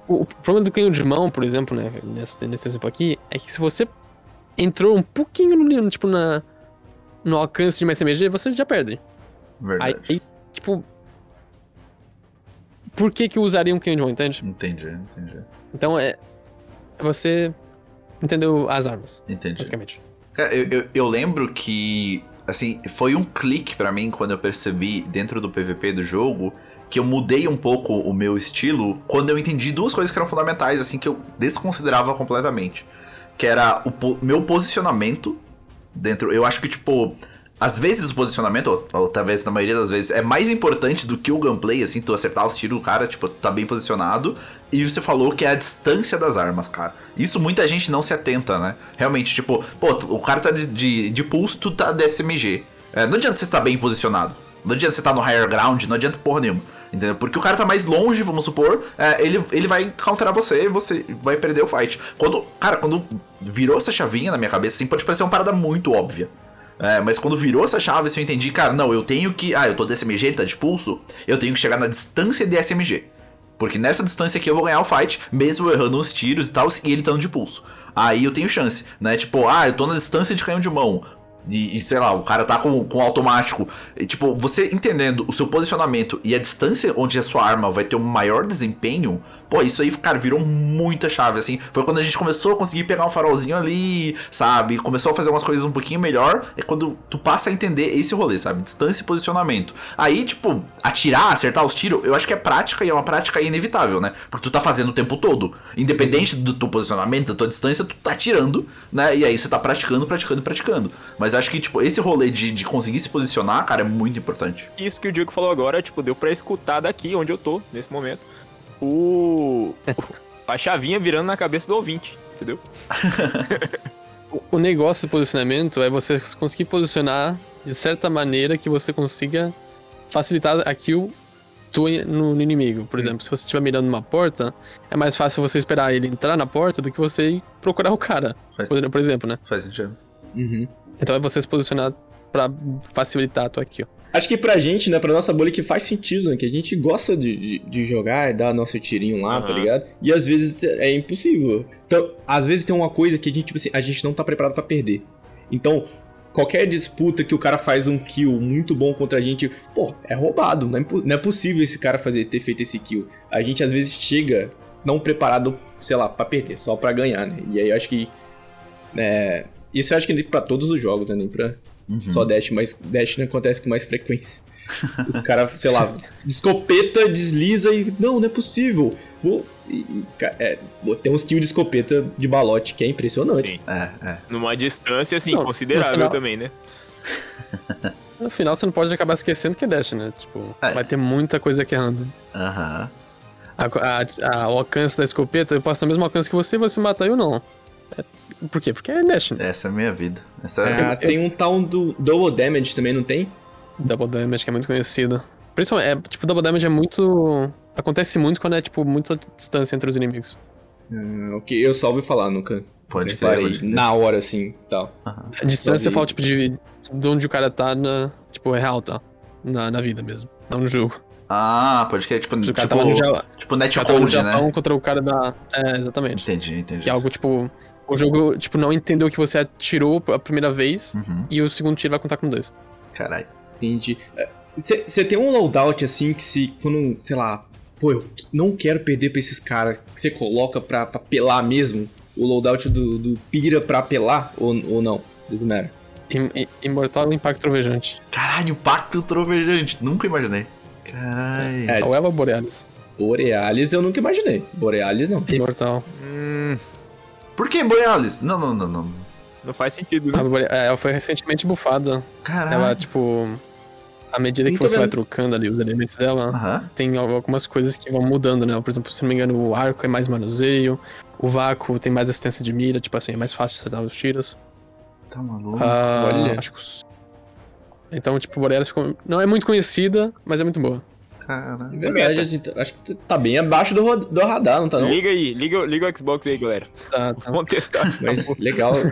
o, o problema do canhão de mão, por exemplo, né, nesse, nesse exemplo aqui, é que se você entrou um pouquinho no, tipo, na, no alcance de uma SMG, você já perde. Verdade. aí, tipo. Por que que eu usaria um mão, entende? Entendi, entendi. Então é. Você entendeu as armas, Entendi. basicamente. Cara, eu, eu, eu lembro que, assim, foi um clique pra mim quando eu percebi dentro do PVP do jogo que eu mudei um pouco o meu estilo quando eu entendi duas coisas que eram fundamentais, assim, que eu desconsiderava completamente. Que era o po- meu posicionamento dentro. Eu acho que, tipo, às vezes o posicionamento, ou, ou talvez na maioria das vezes, é mais importante do que o gameplay, assim, tu acertar os tiros do cara, tipo, tu tá bem posicionado. E você falou que é a distância das armas, cara. Isso muita gente não se atenta, né? Realmente, tipo, pô, tu- o cara tá de, de, de pulso, tu tá de SMG. É, não adianta você estar bem posicionado. Não adianta você estar no higher ground, não adianta porra nenhuma. Entendeu? Porque o cara tá mais longe, vamos supor, é, ele, ele vai counterar você e você vai perder o fight. Quando, cara, quando virou essa chavinha na minha cabeça, assim, pode parecer uma parada muito óbvia. É, mas quando virou essa chave, assim, eu entendi, cara, não, eu tenho que. Ah, eu tô de SMG, ele tá de pulso. Eu tenho que chegar na distância de SMG. Porque nessa distância aqui eu vou ganhar o fight, mesmo errando uns tiros e tal, e ele estando de pulso. Aí eu tenho chance, né? Tipo, ah, eu tô na distância de canhão de mão. E, e, sei lá, o cara tá com, com automático. E, tipo, você entendendo o seu posicionamento e a distância onde a sua arma vai ter um maior desempenho, pô, isso aí, cara, virou muita chave, assim. Foi quando a gente começou a conseguir pegar um farolzinho ali, sabe? Começou a fazer umas coisas um pouquinho melhor. É quando tu passa a entender esse rolê, sabe? Distância e posicionamento. Aí, tipo, atirar, acertar os tiros, eu acho que é prática e é uma prática inevitável, né? Porque tu tá fazendo o tempo todo. Independente do teu posicionamento, da tua distância, tu tá atirando, né? E aí você tá praticando, praticando, praticando. Mas acho que, tipo, esse rolê de, de conseguir se posicionar, cara, é muito importante. Isso que o Diego falou agora, tipo, deu pra escutar daqui onde eu tô, nesse momento, o. a chavinha virando na cabeça do ouvinte, entendeu? O- negócio do posicionamento é você conseguir posicionar de certa maneira que você consiga facilitar a kill tua no, no inimigo. Por exemplo, se você estiver mirando numa porta, é mais fácil você esperar ele entrar na porta do que você ir procurar o cara. Faz, Por, por exemplo, né? faz sentido. Uhum. Então é você se posicionar pra facilitar a tua kill. Acho que pra gente, né, pra nossa bolha que faz sentido, né? Que a gente gosta de, de, de jogar e dar nosso tirinho lá, tá Aham. ligado? E às vezes é impossível. Então, às vezes tem uma coisa que a gente, tipo assim, a gente não tá preparado pra perder. Então, qualquer disputa que o cara faz um kill muito bom contra a gente, pô, é roubado. Não é, não é possível esse cara fazer, ter feito esse kill. A gente às vezes chega não preparado, sei lá, pra perder, só pra ganhar, né? E aí eu acho que. É, isso eu acho que nem pra todos os jogos, né? Nem pra uhum. só Dash, mas Dash não acontece com mais frequência. o cara, sei lá, escopeta, desliza e. Não, não é possível. Vou. E, é, tem uns kills de escopeta de balote que é impressionante. Sim. É, é. Numa distância, assim, não, considerável final... também, né? No final você não pode acabar esquecendo que é Dash, né? Tipo, é. vai ter muita coisa aqui errando. Aham. A, a, a, o alcance da escopeta, eu passo o mesmo alcance que você e você mata eu não. É, por quê? Porque é Dash? Essa é a minha vida. Essa é, é, tem um tal do Double Damage também, não tem? Double Damage, que é muito conhecido. Principalmente, é, tipo, Double Damage é muito. Acontece muito quando é, tipo, muita distância entre os inimigos. Uh, ok, eu só ouvi falar, nunca. Pode crer. Na hora, assim, tal. Uhum. A distância fala, tipo, de, de onde o cara tá, na, tipo, é real, tá? Na, na vida mesmo, não no jogo. Ah, pode crer, tipo, tipo, tipo, ja... tipo netcode, né? Japão contra o cara da... É, exatamente. Entendi, entendi. Que é algo, tipo... O jogo, tipo, não entendeu que você atirou a primeira vez uhum. e o segundo tiro vai contar com dois. Caralho. Entendi. Você tem um loadout assim que se. Quando, sei lá. Pô, eu não quero perder pra esses caras que você coloca pra, pra pelar mesmo. O loadout do, do Pira pra pelar ou, ou não? Doesn't Imortal Impacto Trovejante. Caralho, Impacto Trovejante. Nunca imaginei. Caralho. É, ou Eva Borealis. Borealis eu nunca imaginei. Borealis não. Imortal. Hum. Por que Borealis? Não, não, não, não. Não faz sentido, né? É, ela foi recentemente bufada. Caralho. Ela, tipo à medida que você vai trocando ali os elementos dela, uhum. tem algumas coisas que vão mudando, né? Por exemplo, se não me engano, o arco é mais manuseio, o vácuo tem mais assistência de mira, tipo assim, é mais fácil acertar os tiros. Tá maluco? Ah, Olha. Acho que... Então, tipo, Borealis ficou... não é muito conhecida, mas é muito boa. Caralho. É verdade, assim, acho que tá bem abaixo do, do radar, não tá não? Liga aí, liga, liga o Xbox aí, galera. Tá, tá. Vamos testar. Mas legal.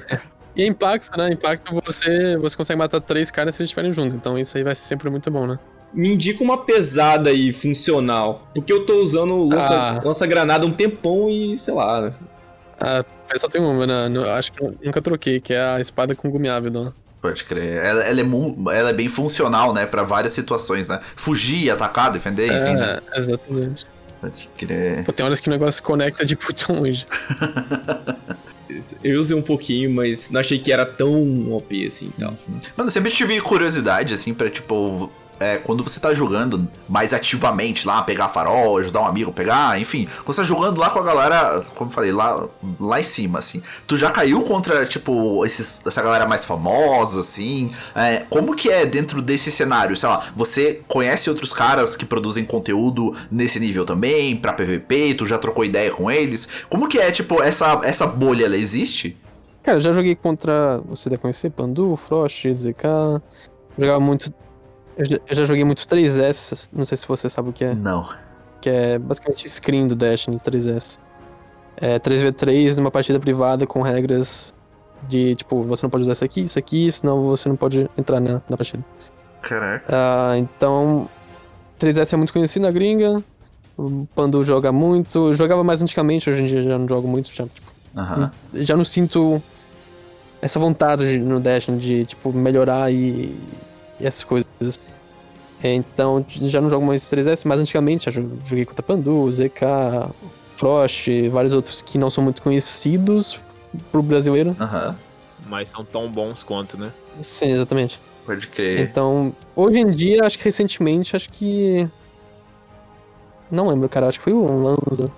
E impacto, né? Impacto você, você consegue matar três caras se eles estiverem juntos. Então isso aí vai ser sempre muito bom, né? Me indica uma pesada aí, funcional. Porque eu tô usando lança-granada ah. lança um tempão e, sei lá. Né? Ah, só tem uma, né? Acho que nunca troquei, que é a espada com gume ávido. Né? Pode crer. Ela, ela, é, ela é bem funcional, né? Pra várias situações, né? Fugir, atacar, defender, enfim. É, né? exatamente. Pode crer. Pô, tem horas que o negócio conecta de muito longe. Eu usei um pouquinho, mas não achei que era tão OP assim e tal. Mano, eu sempre tive curiosidade, assim, pra tipo é, quando você tá jogando mais ativamente lá, pegar farol, ajudar um amigo pegar, enfim, quando você tá jogando lá com a galera, como eu falei, lá, lá em cima, assim, tu já caiu contra, tipo, esses, essa galera mais famosa, assim, é, como que é dentro desse cenário, sei lá, você conhece outros caras que produzem conteúdo nesse nível também, pra PVP, tu já trocou ideia com eles, como que é, tipo, essa, essa bolha, ela existe? Cara, eu já joguei contra, você deve conhecer, Pandu, Frost, ZK, jogava muito eu já, eu já joguei muito 3S, não sei se você sabe o que é. Não. Que é basicamente screen do Destiny 3S. É 3v3 numa partida privada com regras de, tipo, você não pode usar isso aqui, isso aqui, senão você não pode entrar na, na partida. Caraca. Ah, então, 3S é muito conhecido na gringa, o Pandu joga muito, jogava mais antigamente, hoje em dia já não jogo muito, já, tipo, uh já não sinto essa vontade no Destiny de, tipo, melhorar e, e essas coisas. É, então, já não jogo mais 3S, mas antigamente já joguei contra Pandu, ZK, Frost, vários outros que não são muito conhecidos pro brasileiro. Aham. Uhum. Mas são tão bons quanto, né? Sim, exatamente. Pode crer. Então, hoje em dia, acho que recentemente, acho que. Não lembro, cara. Acho que foi o Lanza.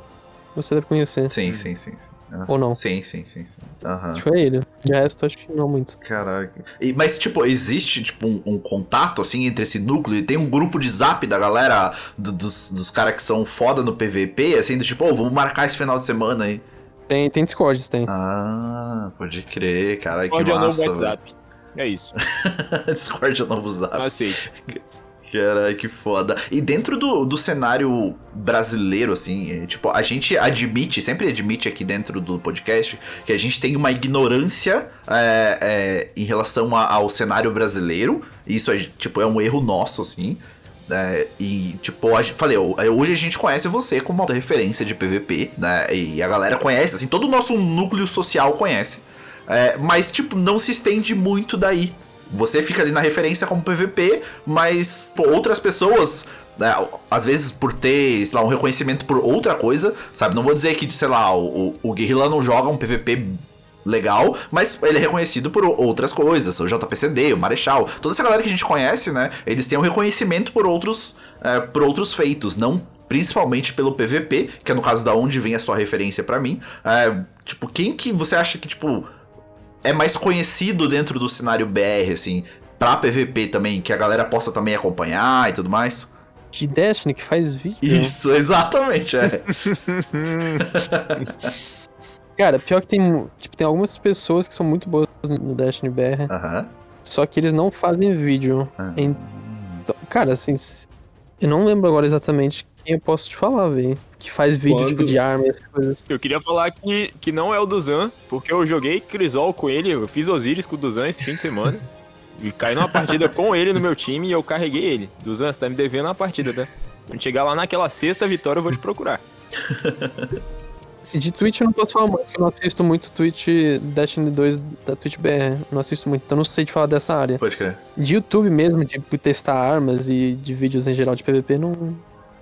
Você deve conhecer. Sim, sim, sim. sim. Ou não? Sim, sim, sim, sim. Uhum. Acho que foi ele. De resto, acho que não muito. Caraca. E, mas, tipo, existe, tipo, um, um, contato, assim, entre esse núcleo? Tem um grupo de zap da galera, do, dos, dos caras que são foda no PVP, assim, do tipo, oh, vamos marcar esse final de semana aí. Tem, tem Discord, tem. Ah, pode crer, cara, que massa. Discord é o novo WhatsApp. É isso. Discord é o novo zap. Aceito. Caralho, que foda. E dentro do, do cenário brasileiro, assim, é, tipo, a gente admite, sempre admite aqui dentro do podcast, que a gente tem uma ignorância é, é, em relação a, ao cenário brasileiro. Isso, é, tipo, é um erro nosso, assim. É, e, tipo, a, falei, hoje a gente conhece você como uma referência de PVP, né? E a galera conhece, assim, todo o nosso núcleo social conhece. É, mas, tipo, não se estende muito daí você fica ali na referência como PVP, mas pô, outras pessoas né, às vezes por ter, sei lá, um reconhecimento por outra coisa, sabe? Não vou dizer que, sei lá, o, o Guerrilla não joga um PVP legal, mas ele é reconhecido por outras coisas, o JPCD, o Marechal, toda essa galera que a gente conhece, né? Eles têm um reconhecimento por outros, é, por outros feitos, não principalmente pelo PVP, que é no caso da onde vem a sua referência para mim. É, tipo, quem que você acha que, tipo, é mais conhecido dentro do cenário BR, assim, pra PVP também, que a galera possa também acompanhar e tudo mais? De Destiny que faz vídeo. Isso, exatamente, é. Cara, pior que tem, tipo, tem algumas pessoas que são muito boas no Destiny BR, só que eles não fazem vídeo. Então, cara, assim, eu não lembro agora exatamente quem eu posso te falar, velho. Que faz vídeo, Quando- tipo, de arma e essas coisas. Eu queria falar que, que não é o Duzan, porque eu joguei Crisol com ele, eu fiz Osiris com o Duzan esse fim de semana. E caí numa partida com ele no meu time e eu carreguei ele. Duzan, você tá me devendo uma partida, tá? Quando chegar lá naquela sexta vitória, eu vou te procurar. Assim, de Twitch eu não posso falar muito, porque eu não assisto muito Twitch Destiny 2 da Twitch BR. Não assisto muito, então não sei te falar dessa área. Pode crer. De YouTube mesmo, de testar armas e de vídeos em geral de PVP, não.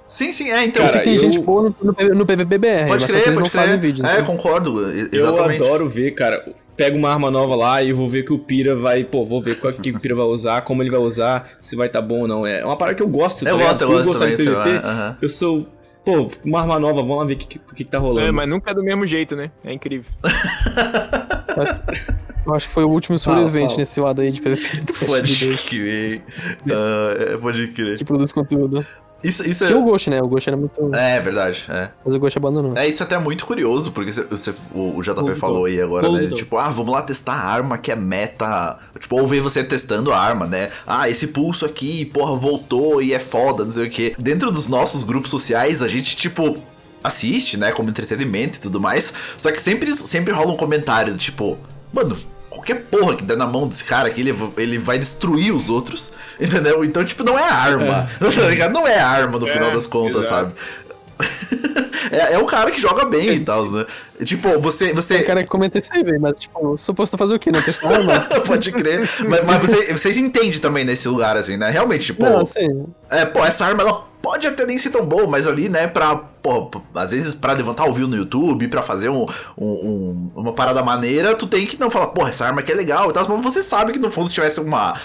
Sim, sim, é, então. eu sei Cara, que tem eu- gente boa no, no, no PVP BR, pode crer, não pode fazem crer. vídeos. é, então. concordo, e- Eu exatamente. adoro ver, cara. Pega uma arma nova lá e vou ver que o Pira vai. Pô, vou ver qual que o Pira vai usar, como ele vai usar, se vai tá bom ou não. É uma parada que eu gosto, tá Eu gosto, eu gosto gostar também. de PVP, eu sou. Pô, uma arma nova, vamos lá ver o que, que, que, tá rolando. É, mas nunca é do mesmo jeito, né? É incrível. Eu acho que foi o último sobrevivente fala. nesse lado aí de PVP. Pode Destiny 2, crer. É, pode crer. que produz conteúdo. Isso, isso Tinha o é. Ghost, né? O Ghost era muito. É verdade, é. Mas o Ghost abandonou. É, isso é até muito curioso, porque você, o, o JP falou aí agora, né? Tipo, ah, vamos lá testar a arma que é meta. Tipo, ou ver você testando a arma, né? Ah, esse pulso aqui, porra, voltou e é foda, não sei o quê. Dentro dos nossos grupos sociais, a gente, tipo, assiste, né? Como entretenimento e tudo mais. Só que sempre, sempre rola um comentário, tipo, mano. Qualquer porra que der na mão desse cara aqui, ele, ele vai destruir os outros, entendeu? Então, tipo, não é arma, tá ligado? Não é arma no É, final das contas, exato. sabe? é, é um cara que joga bem e tal, né? Tipo, você. Tem você... um cara que comenta isso aí, velho. Mas, tipo, suposto fazer o quê? Não testar arma? Pode crer. mas mas você, vocês entendem também nesse lugar, assim, né? Realmente, tipo, Não, assim. é, pô, essa arma ela pode até nem ser tão boa, mas ali, né, pra, pô, às vezes pra levantar o view no YouTube, pra fazer um, um- um- uma parada maneira, tu tem que não falar, porra, essa arma aqui é legal e tal, mas você sabe que no fundo se tivesse uma.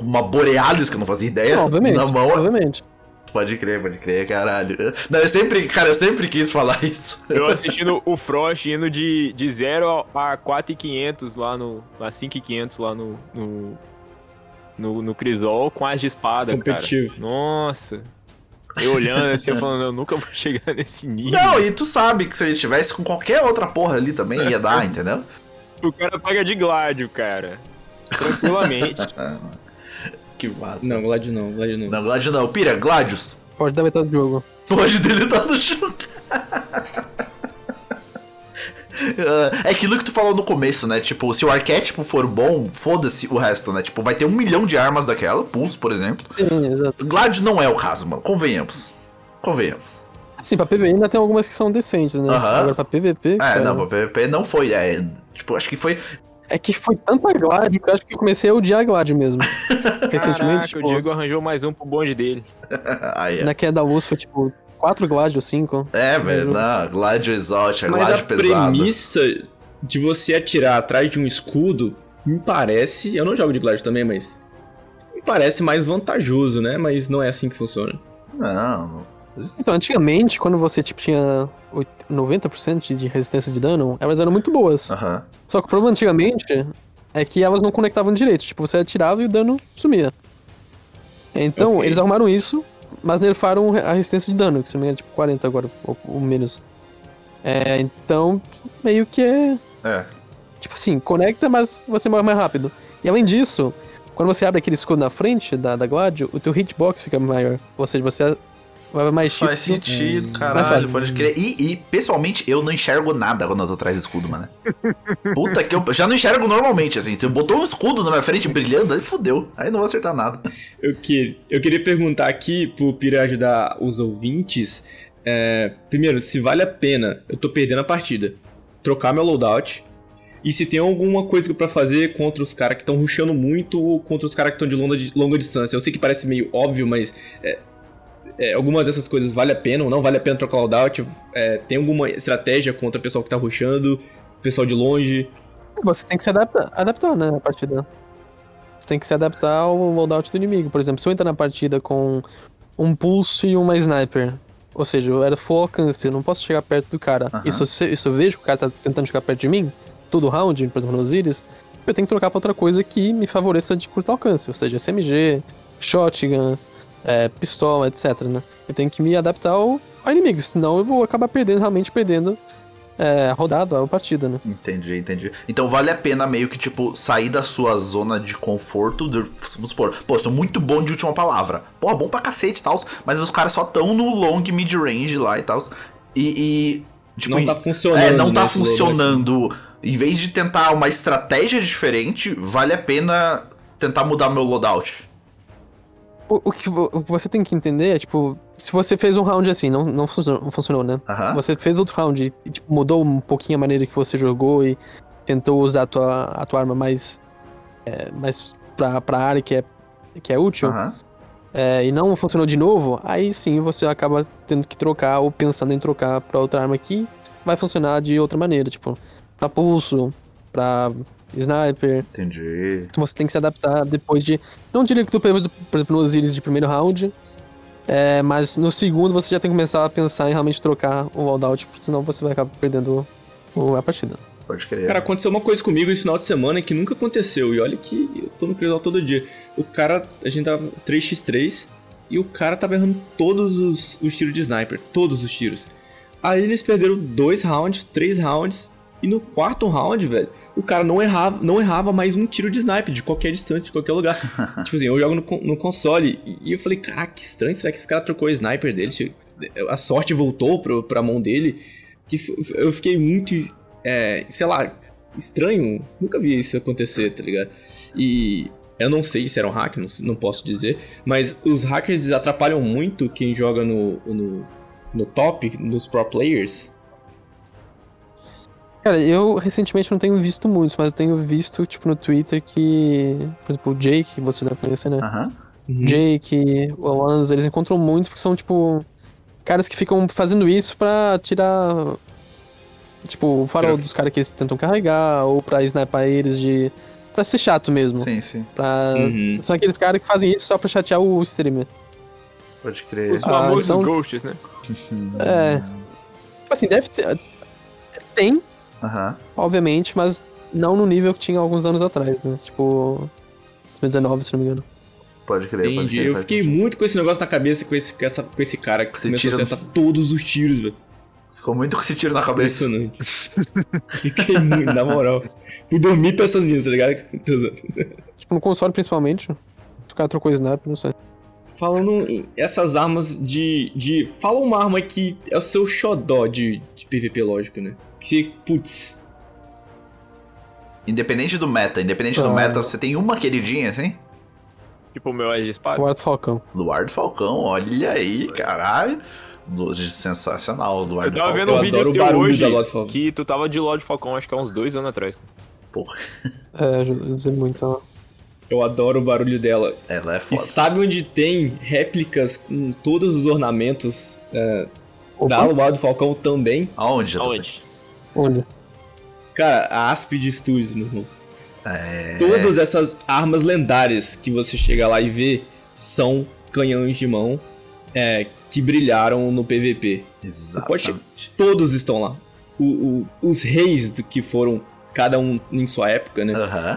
Uma Borealis, que eu não fazia ideia, Não, obviamente. na mão, Obviamente. pode crer, pode crer, caralho. Não, eu sempre, cara, eu sempre quis falar isso. Eu assistindo o Frost indo de, de 0 a 4,500 lá no. a 5,500 lá no. no, no, no Crisol com as de espada, cara. Competitivo. Nossa. Eu olhando assim, eu falando, eu nunca vou chegar nesse nível. Não, e tu sabe que se ele tivesse com qualquer outra porra ali também ia dar, entendeu? O cara paga de gládio, cara. Tranquilamente. Que massa. Não, Gladio não, Gladio não. Não, Gladius não. Pira, Gladius. Pode dar metade do jogo. Pode deletar do jogo. Ah, É aquilo que tu falou no começo, né? Tipo, se o arquétipo for bom, foda-se o resto, né? Tipo, vai ter um milhão de armas daquela, pulso, por exemplo. Sim, exato. Gladius não é o caso, mano. Convenhamos. Convenhamos. Sim, pra PvE ainda tem algumas que são decentes, né? Aham. Agora pra PVP. É, cara, não, pra PVP não foi. É, tipo, acho que foi. É que foi tanta Glad que eu acho que eu comecei a odiar a Glad mesmo. Recentemente, Caraca, tipo, o Diego arranjou mais um pro bonde dele. Aí, é. na queda da luz foi tipo 4 Glad ou 5. É, velho, não, Gladius exótica, Mas a Gladius pesado. premissa de você atirar atrás de um escudo me parece. Eu não jogo de Gladio também, mas. Me parece mais vantajoso, né? Mas não é assim que funciona. Não. Então, antigamente, quando você tipo, tinha oit- 90% de resistência de dano, elas eram muito boas. Aham. Só que o problema antigamente é que elas não conectavam direito. Tipo, você atirava e o dano sumia. Então, Ok. eles arrumaram isso, mas nerfaram a resistência de dano, que se não me engano é tipo 40 agora, ou, ou menos. É, então, meio que é. É. Tipo assim, conecta, mas você morre mais rápido. E além disso, quando você abre aquele escudo na frente da, da Gladio, o teu hitbox fica maior. Ou seja, você mais Faz sentido, mais caralho, pode crer. E, e, pessoalmente, eu não enxergo nada quando eu tô atrás do escudo, mano. Puta que eu já não enxergo normalmente, assim. Se eu botou um escudo na minha frente brilhando, aí fudeu. Aí não vou acertar nada. Eu, que, eu queria perguntar aqui pro Pira ajudar os ouvintes. é, primeiro, se vale a pena, eu tô perdendo a partida, trocar meu loadout, E se tem alguma coisa pra fazer contra os caras que estão rushando muito ou contra os caras que estão de longa, de longa distância. Eu sei que parece meio óbvio, mas é, é, algumas dessas coisas vale a pena ou não vale a pena trocar loadout. É, tem alguma estratégia contra o pessoal que tá rushando, pessoal de longe. Você tem que se adaptar, adaptar né, a partida. Você tem que se adaptar ao loadout do inimigo. Por exemplo, se eu entrar na partida com um pulso e uma sniper, ou seja, eu era full alcance, eu não posso chegar perto do cara. Aham. E se eu, se eu vejo que o cara tá tentando chegar perto de mim, todo round, por exemplo, no Osiris, eu tenho que trocar pra outra coisa que me favoreça de curto alcance, ou seja, SMG, shotgun, é, pistola, etc, né? Eu tenho que me adaptar ao, ao inimigo, senão eu vou acabar perdendo, realmente perdendo é, a rodada, a partida, né? Entendi, entendi. Então vale a pena meio que, tipo, sair da sua zona de conforto. De, vamos supor, pô, eu sou muito bom de última palavra. Pô, bom pra cacete e tal. Mas os caras só tão no long mid-range lá e tal. E, e. tipo, não tá funcionando. É, não tá funcionando. Em vez de tentar uma estratégia diferente, vale a pena tentar mudar meu loadout. O, o que, o que você tem que entender é, tipo, se você fez um round assim, não, não, funcionou, não funcionou, né? Você fez outro round e tipo, mudou um pouquinho a maneira que você jogou e tentou usar a tua, a tua arma mais, é, mais pra, pra área que é, que é útil, é, e não funcionou de novo, aí sim você acaba tendo que trocar ou pensando em trocar pra outra arma que vai funcionar de outra maneira, tipo, pra pulso, pra sniper, Entendi. você tem que se adaptar depois de. Não diria que tu pegou, por exemplo, no Osiris de primeiro round. é, mas no segundo você já tem que começar a pensar em realmente trocar o loadout, porque senão você vai acabar perdendo o- a partida. Pode crer. Cara, aconteceu uma coisa comigo esse final de semana que nunca aconteceu. E olha que eu tô no Crisol todo dia. O cara, a gente tava 3x3 e o cara tava errando todos os, os tiros de sniper. Todos os tiros. Aí eles perderam dois rounds, três rounds. E no quarto round, velho, o cara não errava, não errava mais um tiro de sniper de qualquer distância, de qualquer lugar. tipo assim, eu jogo no, no console e- eu falei, caraca, que estranho, será que esse cara trocou o sniper dele? A sorte voltou pro, pra mão dele. Que eu fiquei muito, é, sei lá, estranho. Nunca vi isso acontecer, tá ligado? E eu não sei se era um hack, não, não posso dizer. Mas os hackers atrapalham muito quem joga no, no, no top, nos pro players. Cara, eu recentemente não tenho visto muitos, mas eu tenho visto, tipo, no Twitter que. Por exemplo, o Jake, que você deve conhecer, né? Aham. Jake, o Alonso, eles encontram muito porque são, tipo, caras que ficam fazendo isso pra tirar. Tipo, o farol dos caras que eles tentam carregar, ou pra snipar eles de. pra ser chato mesmo. Sim, sim. Pra... Uhum. São aqueles caras que fazem isso só pra chatear o streamer. Pode crer. Os Ah, famosos então- ghosts, né? É. Tipo assim, deve ter. Tem, Aham. obviamente, mas não no nível que tinha alguns anos atrás, né? Tipo. 2019, se não me engano. Pode crer, pode Entendi. crer. Eu fiquei sentido. muito com esse negócio na cabeça com esse, com essa, com esse cara que Você começou tira- a acertar todos os tiros, velho. Ficou muito com esse tiro na cabeça. Impressionante. Fiquei muito, na moral. Fui dormir pensando nisso, tá ligado? Tipo, no console principalmente. O cara trocou sniper, não sei. Falando em essas armas de, de. Fala uma arma que é o seu xodó de, de PVP, lógico, né? Que você, putz. Independente do meta, independente do Ah. meta, você tem uma queridinha, assim? Tipo o meu Edge de espada. O Arthur Falcão. Luar do Falcão, olha aí, caralho. Sensacional, Luar Eu do tava Falcão. vendo um Eu vídeo adoro o seu barulho hoje da Lord Falcon. que tu tava de Lord Falcon, acho que há uns dois anos atrás. Porra, É, eu dizer muito. ó. Eu adoro o barulho dela. ela é E foda. sabe onde tem réplicas com todos os ornamentos é, da Luar do Falcão também? Aonde? Aonde? onde? Cara, a Aspid Studios, meu irmão. É... Todas essas armas lendárias que você chega lá e vê são canhões de mão é, que brilharam no PVP. pode Exatamente. Todos estão lá. O- o- os reis do que foram, cada um em sua época, né?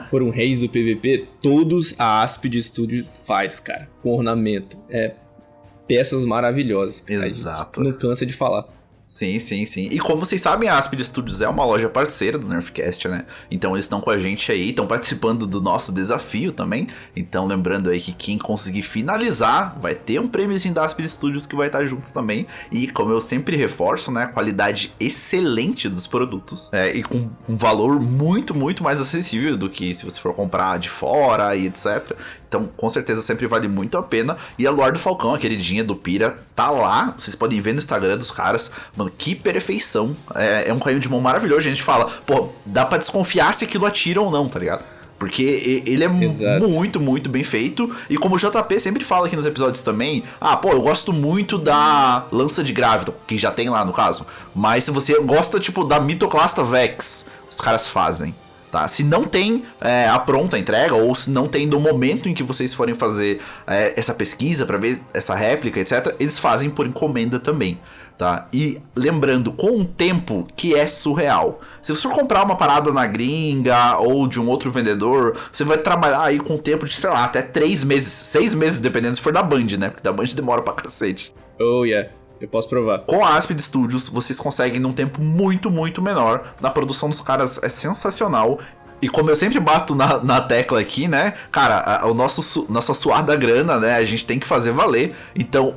Foram reis do PVP, todos a Aspid Studio faz, cara. Com ornamento. É peças maravilhosas. Exato. Não cansa de falar. Sim, sim, sim. E como vocês sabem, a Aspid Studios é uma loja parceira do Nerfcast, né? Então eles estão com a gente aí, estão participando do nosso desafio também. Então lembrando aí que quem conseguir finalizar vai ter um prêmiozinho da Aspid Studios que vai estar junto também. E como eu sempre reforço, né? Qualidade excelente dos produtos. é, e com um valor muito, muito mais acessível do que se você for comprar de fora e etc. Então, com certeza, sempre vale muito a pena. E a Luar do Falcão, a queridinha do Pira, tá lá. Vocês podem ver no Instagram dos caras. Mano, que perfeição. É, é um canhão de mão maravilhoso. A gente fala, pô, dá pra desconfiar se aquilo atira ou não, tá ligado? Porque ele é Exato. muito, muito bem feito. E como o JP sempre fala aqui nos episódios também, ah, pô, eu gosto muito da lança de Graviton, que já tem lá no caso. Mas se você gosta, tipo, da Mitoclasta Vex, os caras fazem. Tá? Se não tem é, a pronta entrega, ou se não tem no momento em que vocês forem fazer é, essa pesquisa para ver essa réplica, etc., eles fazem por encomenda também. Tá? E lembrando, com um tempo que é surreal. Se você for comprar uma parada na gringa ou de um outro vendedor, você vai trabalhar aí com um tempo de, sei lá, até 3 meses, 6 meses, dependendo se for da Band, né? Porque da Band demora pra cacete. Oh, yeah. Eu posso provar. Com a Aspid Studios, vocês conseguem num tempo muito, muito menor. Na produção dos caras é sensacional. E como eu sempre bato na, na tecla aqui, né? Cara, a, o nosso, nossa suada grana, né? A gente tem que fazer valer. Então,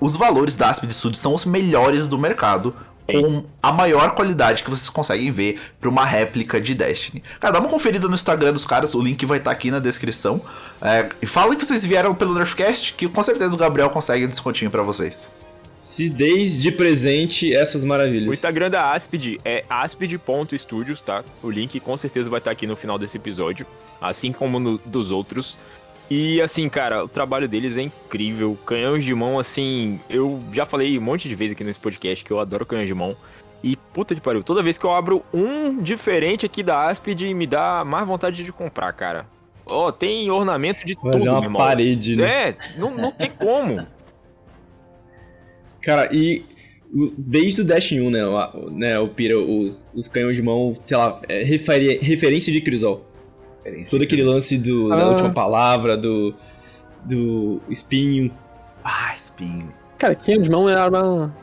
os valores da Aspid Studios são os melhores do mercado. Com a maior qualidade que vocês conseguem ver para uma réplica de Destiny. Cara, dá uma conferida no Instagram dos caras, o link vai estar aqui na descrição. É, e falem que vocês vieram pelo Nerfcast, que com certeza o Gabriel consegue um descontinho para vocês. Se deis de presente essas O maravilhas. Instagram da Aspid é aspid.studios, tá? O link com certeza vai estar aqui no final desse episódio, assim como no dos outros. E assim, cara, o trabalho deles é incrível. Canhões de mão, assim, eu já falei um monte de vezes aqui nesse podcast que eu adoro canhões de mão. E puta que pariu, toda vez que eu abro um diferente aqui da Aspid, me dá mais vontade de comprar, cara. Ó, tem ornamento de Fazer tudo, uma meu irmão. parede, né? É, não, não tem como. Cara, e desde o Dash 1, né, o, né, o Pira, os, os canhões de mão, sei lá, é referi- referência de Crisol. Todo aquele lance do, da Ah. última palavra, do, do espinho. Ah, espinho. Cara, canhão de mão é arma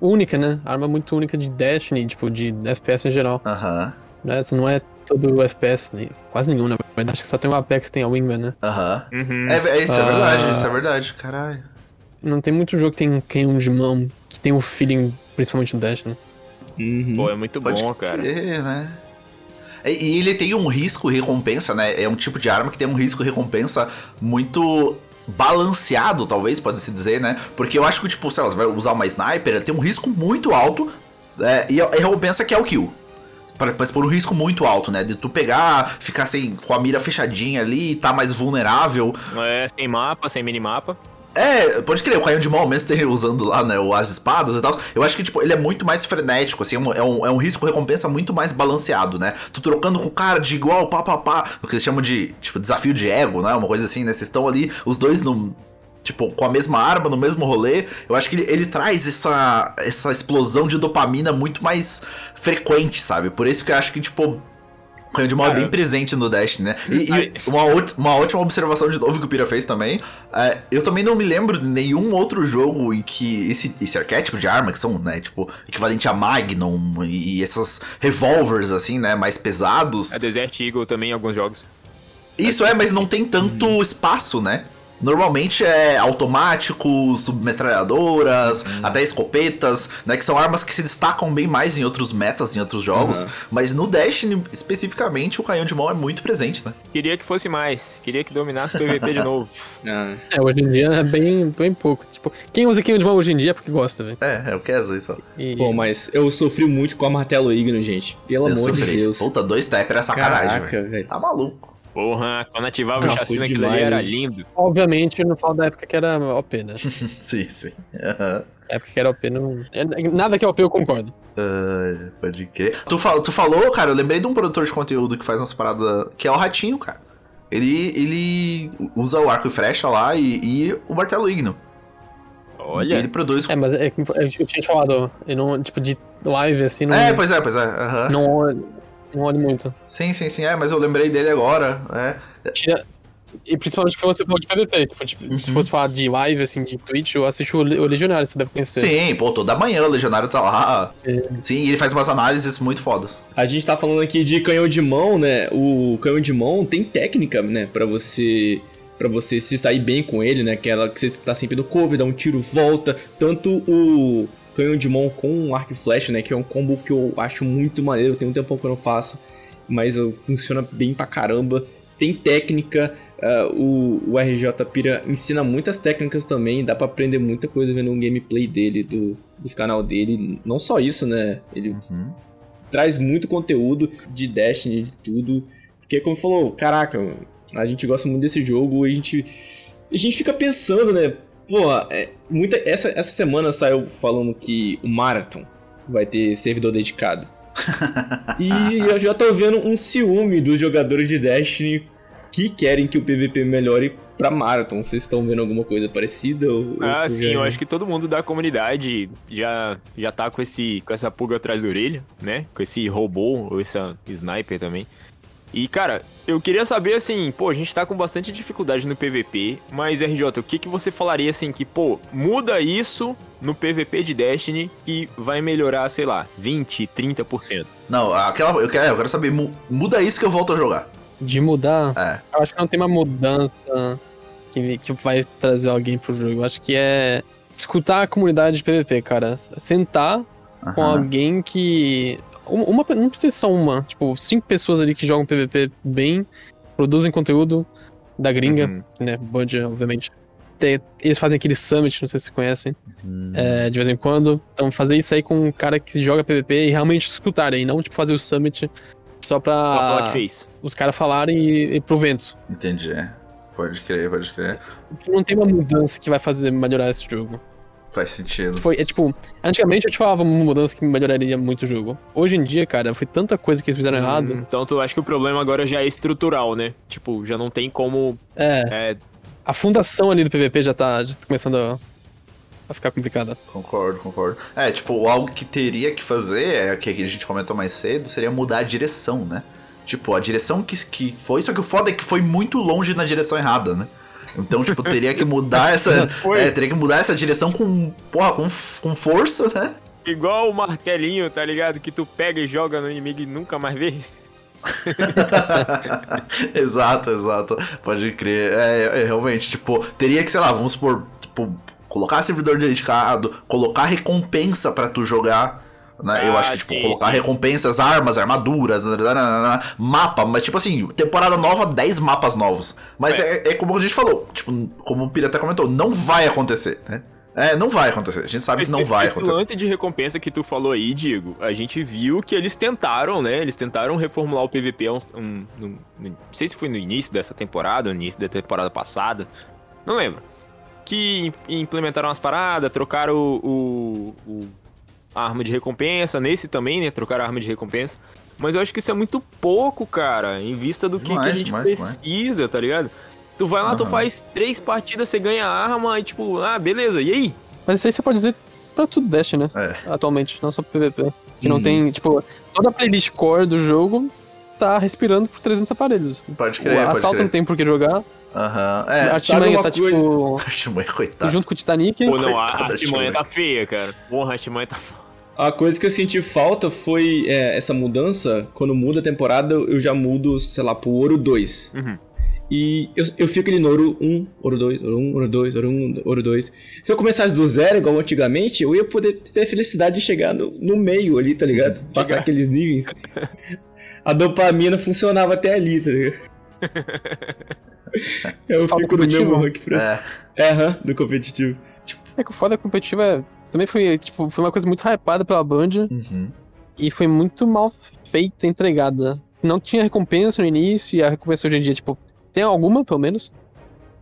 única, né? Arma muito única de Destiny, tipo, de FPS em geral. Aham, Né? Isso não é todo o FPS, nem- quase nenhum, na verdade. Acho que só tem o Apex que tem a Wingman, né? aham. Uhum. É, é, isso é Ah. verdade, isso é verdade, caralho. Não tem muito jogo que tem um canhão de mão que tem o feeling, principalmente no Destiny. Uhum. Pô, é muito Pode bom, cara. crer, né? E, ele tem um risco-recompensa, né? É um tipo de arma que tem um risco-recompensa muito balanceado, talvez, pode-se dizer, né? Porque eu acho que, tipo, sei lá, você vai usar uma sniper, ele tem um risco muito alto é, e a recompensa que é o kill. Pra- Mas por um risco muito alto, né? De tu pegar, ficar sem, com a mira fechadinha ali, tá mais vulnerável. É, sem mapa, sem minimapa. É, pode crer, o canhão de ao menos tem usando lá, né, o as espadas e tal. Eu acho que, tipo, ele é muito mais frenético, assim, é um, é um, é um risco-recompensa muito mais balanceado, né? Tu trocando com o cara de igual, pá, pá, pá, o que eles chamam de, tipo, desafio de ego, né? Uma coisa assim, né? Vocês estão ali, os dois no. Tipo, com a mesma arma, no mesmo rolê. Eu acho que ele, ele traz essa, essa explosão de dopamina muito mais frequente, sabe? Por isso que eu acho que, tipo, o canhão de mão é bem presente no Dash, né? E, e uma, uma ótima observação de novo que o Pira fez também. é, eu também não me lembro de nenhum outro jogo em que esse, esse arquétipo de arma, que são, né, tipo, equivalente a Magnum e, e essas revólveres, assim, né, mais pesados. A Desert Eagle também em alguns jogos. Isso é, mas não tem tanto espaço, né? Normalmente é automático, submetralhadoras, até escopetas, né? Que são armas que se destacam bem mais em outros metas, em outros jogos. Uhum. Mas no Destiny, especificamente, o canhão de mão é muito presente, né? Queria que fosse mais. Queria que dominasse o PVP de novo. Ah, É, hoje em dia é bem, bem pouco. Tipo, quem usa canhão de mão hoje em dia é porque gosta, velho. É, é o que é isso. E- Pô, mas eu sofri muito com a martelo Igno, gente. Pelo Eu amor de sofri. Deus. Puta, dois tap era sacanagem. Caraca, velho. Tá maluco. Porra, quando ativava Nossa, o chassi naquilo ali era lindo. Obviamente, eu não falo da época que era OP, né? sim, sim. A época que era OP, não... é- Nada que é OP eu concordo. Ai, pode crer. Tu, fal- tu falou, cara, eu lembrei de um produtor de conteúdo que faz umas paradas. que é o Ratinho, cara. Ele, ele usa o arco e flecha lá e, e o martelo igno. Olha, Ele produz. É, mas é, como eu tinha te falado, eu não, tipo, de live, assim, não, É, pois é, pois é. aham. não, não olho muito. Sim, sim, sim. É, mas eu lembrei dele agora. É. Tira... E principalmente que você falou de PVP. Tipo, tipo, Se Uhum. fosse falar de live, assim, de Twitch, eu assisto o Le- o Legionário, você deve conhecer. Sim, pô, toda manhã o Legionário tá lá. Sim. Sim, e ele faz umas análises muito fodas. A gente tá falando aqui de canhão de mão, né? O canhão de mão tem técnica, né? Pra você para você se sair bem com ele, né? Aquela que você tá sempre no cover, dá um tiro, volta. Tanto o canhão de mão com arco e flecha, né? Que é um combo que eu acho muito maneiro. Tem um tempo que eu não faço, mas funciona bem pra caramba. Tem técnica. Uh, o, o RJ Pira ensina muitas técnicas também, dá pra aprender muita coisa vendo um gameplay dele, do, dos canal dele. Não só isso, né? Ele Uhum. traz muito conteúdo de Destiny, de tudo. Porque, como falou, caraca, a gente gosta muito desse jogo e a gente, a gente fica pensando, né? Porra, é, muita, essa, essa semana saiu falando que o Marathon vai ter servidor dedicado. e eu já tô vendo um ciúme dos jogadores de Destiny que querem que o PVP melhore pra Marathon. Vocês estão vendo alguma coisa parecida? Ou, Ah, sim, já- eu acho que todo mundo da comunidade já, já tá com, esse, com essa pulga atrás da orelha, né? Com esse robô ou essa sniper também. E, cara, eu queria saber, assim, pô, a gente tá com bastante dificuldade no PVP, mas, RJ, o que, que você falaria, assim, que, pô, muda isso no PVP de Destiny que vai melhorar, sei lá, 20, 30%? Não, aquela. Eu quero, eu quero saber, mu- muda isso que eu volto a jogar. De mudar, É. eu acho que não tem uma mudança que, que vai trazer alguém pro jogo. Eu acho que é escutar a comunidade de PVP, cara. Sentar com alguém que. Um- Uma, não precisa ser só uma, tipo, cinco pessoas ali que jogam PVP bem, produzem conteúdo da gringa, Uhum. né? Bud, obviamente. Tem- eles fazem aquele summit, não sei se vocês conhecem, Hum. é, de vez em quando. Então, fazer isso aí com um cara que joga PVP e realmente escutarem, não, tipo, fazer o summit só pra que fez. os caras falarem e, e pro vento. Entendi. Pode crer, pode crer. Não tem uma mudança que vai fazer melhorar esse jogo. Faz sentido. Foi, é tipo, antigamente eu te falava uma mudança que melhoraria muito o jogo. Hoje em dia, cara, foi tanta coisa que eles fizeram errado. Hum, Então, tu acha que o problema agora já é estrutural, né? Tipo, já não tem como. É, É, a fundação ali do PVP já tá, já tá começando a, a ficar complicada. Concordo, concordo. É, tipo, algo que teria que fazer, é o que a gente comentou mais cedo, seria mudar a direção, né? Tipo, a direção que, que foi, só que o foda é que foi muito longe na direção errada, né? Então, tipo, teria que mudar essa. É, teria que mudar essa direção com. Porra, com, com força, né? igual o martelinho, tá ligado? Que tu pega e joga no inimigo e nunca mais vê. exato, exato. Pode crer. É, é, realmente, tipo, teria que, sei lá, vamos supor, tipo, colocar servidor dedicado, colocar recompensa pra tu jogar. Né? Eu Ah, acho que, tipo, sim, colocar sim. recompensas, armas, armaduras, nananana, mapa, mas tipo assim, temporada nova, 10 mapas novos. Mas é. é como a gente falou, tipo, como o Pira até comentou, não vai acontecer, né? É, não vai acontecer. A gente sabe que não Esse- vai esse acontecer. lance de recompensa que tu falou aí, Diego, a gente viu que eles tentaram, né? Eles tentaram reformular o PVP, um, um- um- não sei se foi no início dessa temporada, no início da temporada passada, não lembro. Que im- implementaram as paradas, trocaram o, o- o- a arma de recompensa, nesse também, né? Trocaram a arma de recompensa. Mas eu acho que isso é muito pouco, cara, em vista do que, que a gente demais, demais. precisa, tá ligado? Tu vai lá, tu Aham. faz três partidas, você ganha a arma e tipo, ah, beleza, e aí? Mas isso aí você pode dizer pra tudo Dash, né? É. Atualmente, não só pro PVP. Que não Uhum. tem, tipo, toda a playlist core do jogo tá respirando por 300 aparelhos. Pode O crer, pode assalto não crer. tem por que jogar. Aham. a É, artimanha uma tá, coisa? tipo, Artimanha, coitado. junto com o Titanic. Pô, não, a Coitado artimanha artimanha. tá feia, cara. Porra, a artimanha tá A coisa que eu senti falta foi é, essa mudança. Quando muda a temporada, eu já mudo, sei lá, pro Ouro 2. Uhum. E eu, eu fico ali no Ouro 1, Ouro 2, Ouro 1, Ouro 2, Ouro 1, Ouro 2. Se eu começasse do zero, igual antigamente, eu ia poder ter a felicidade de chegar no, no meio ali, tá ligado? Passar Chegar. aqueles níveis. A dopamina funcionava até ali, tá ligado? Eu fala fico no competitivo? mesmo rank pra É. É, aham, do competitivo. É que o foda competitivo é. Também foi, tipo, foi uma coisa muito hypada pela Band Uhum. e foi muito mal feita, entregada. Não tinha recompensa no início e a recompensa hoje em dia, tipo, tem alguma, pelo menos.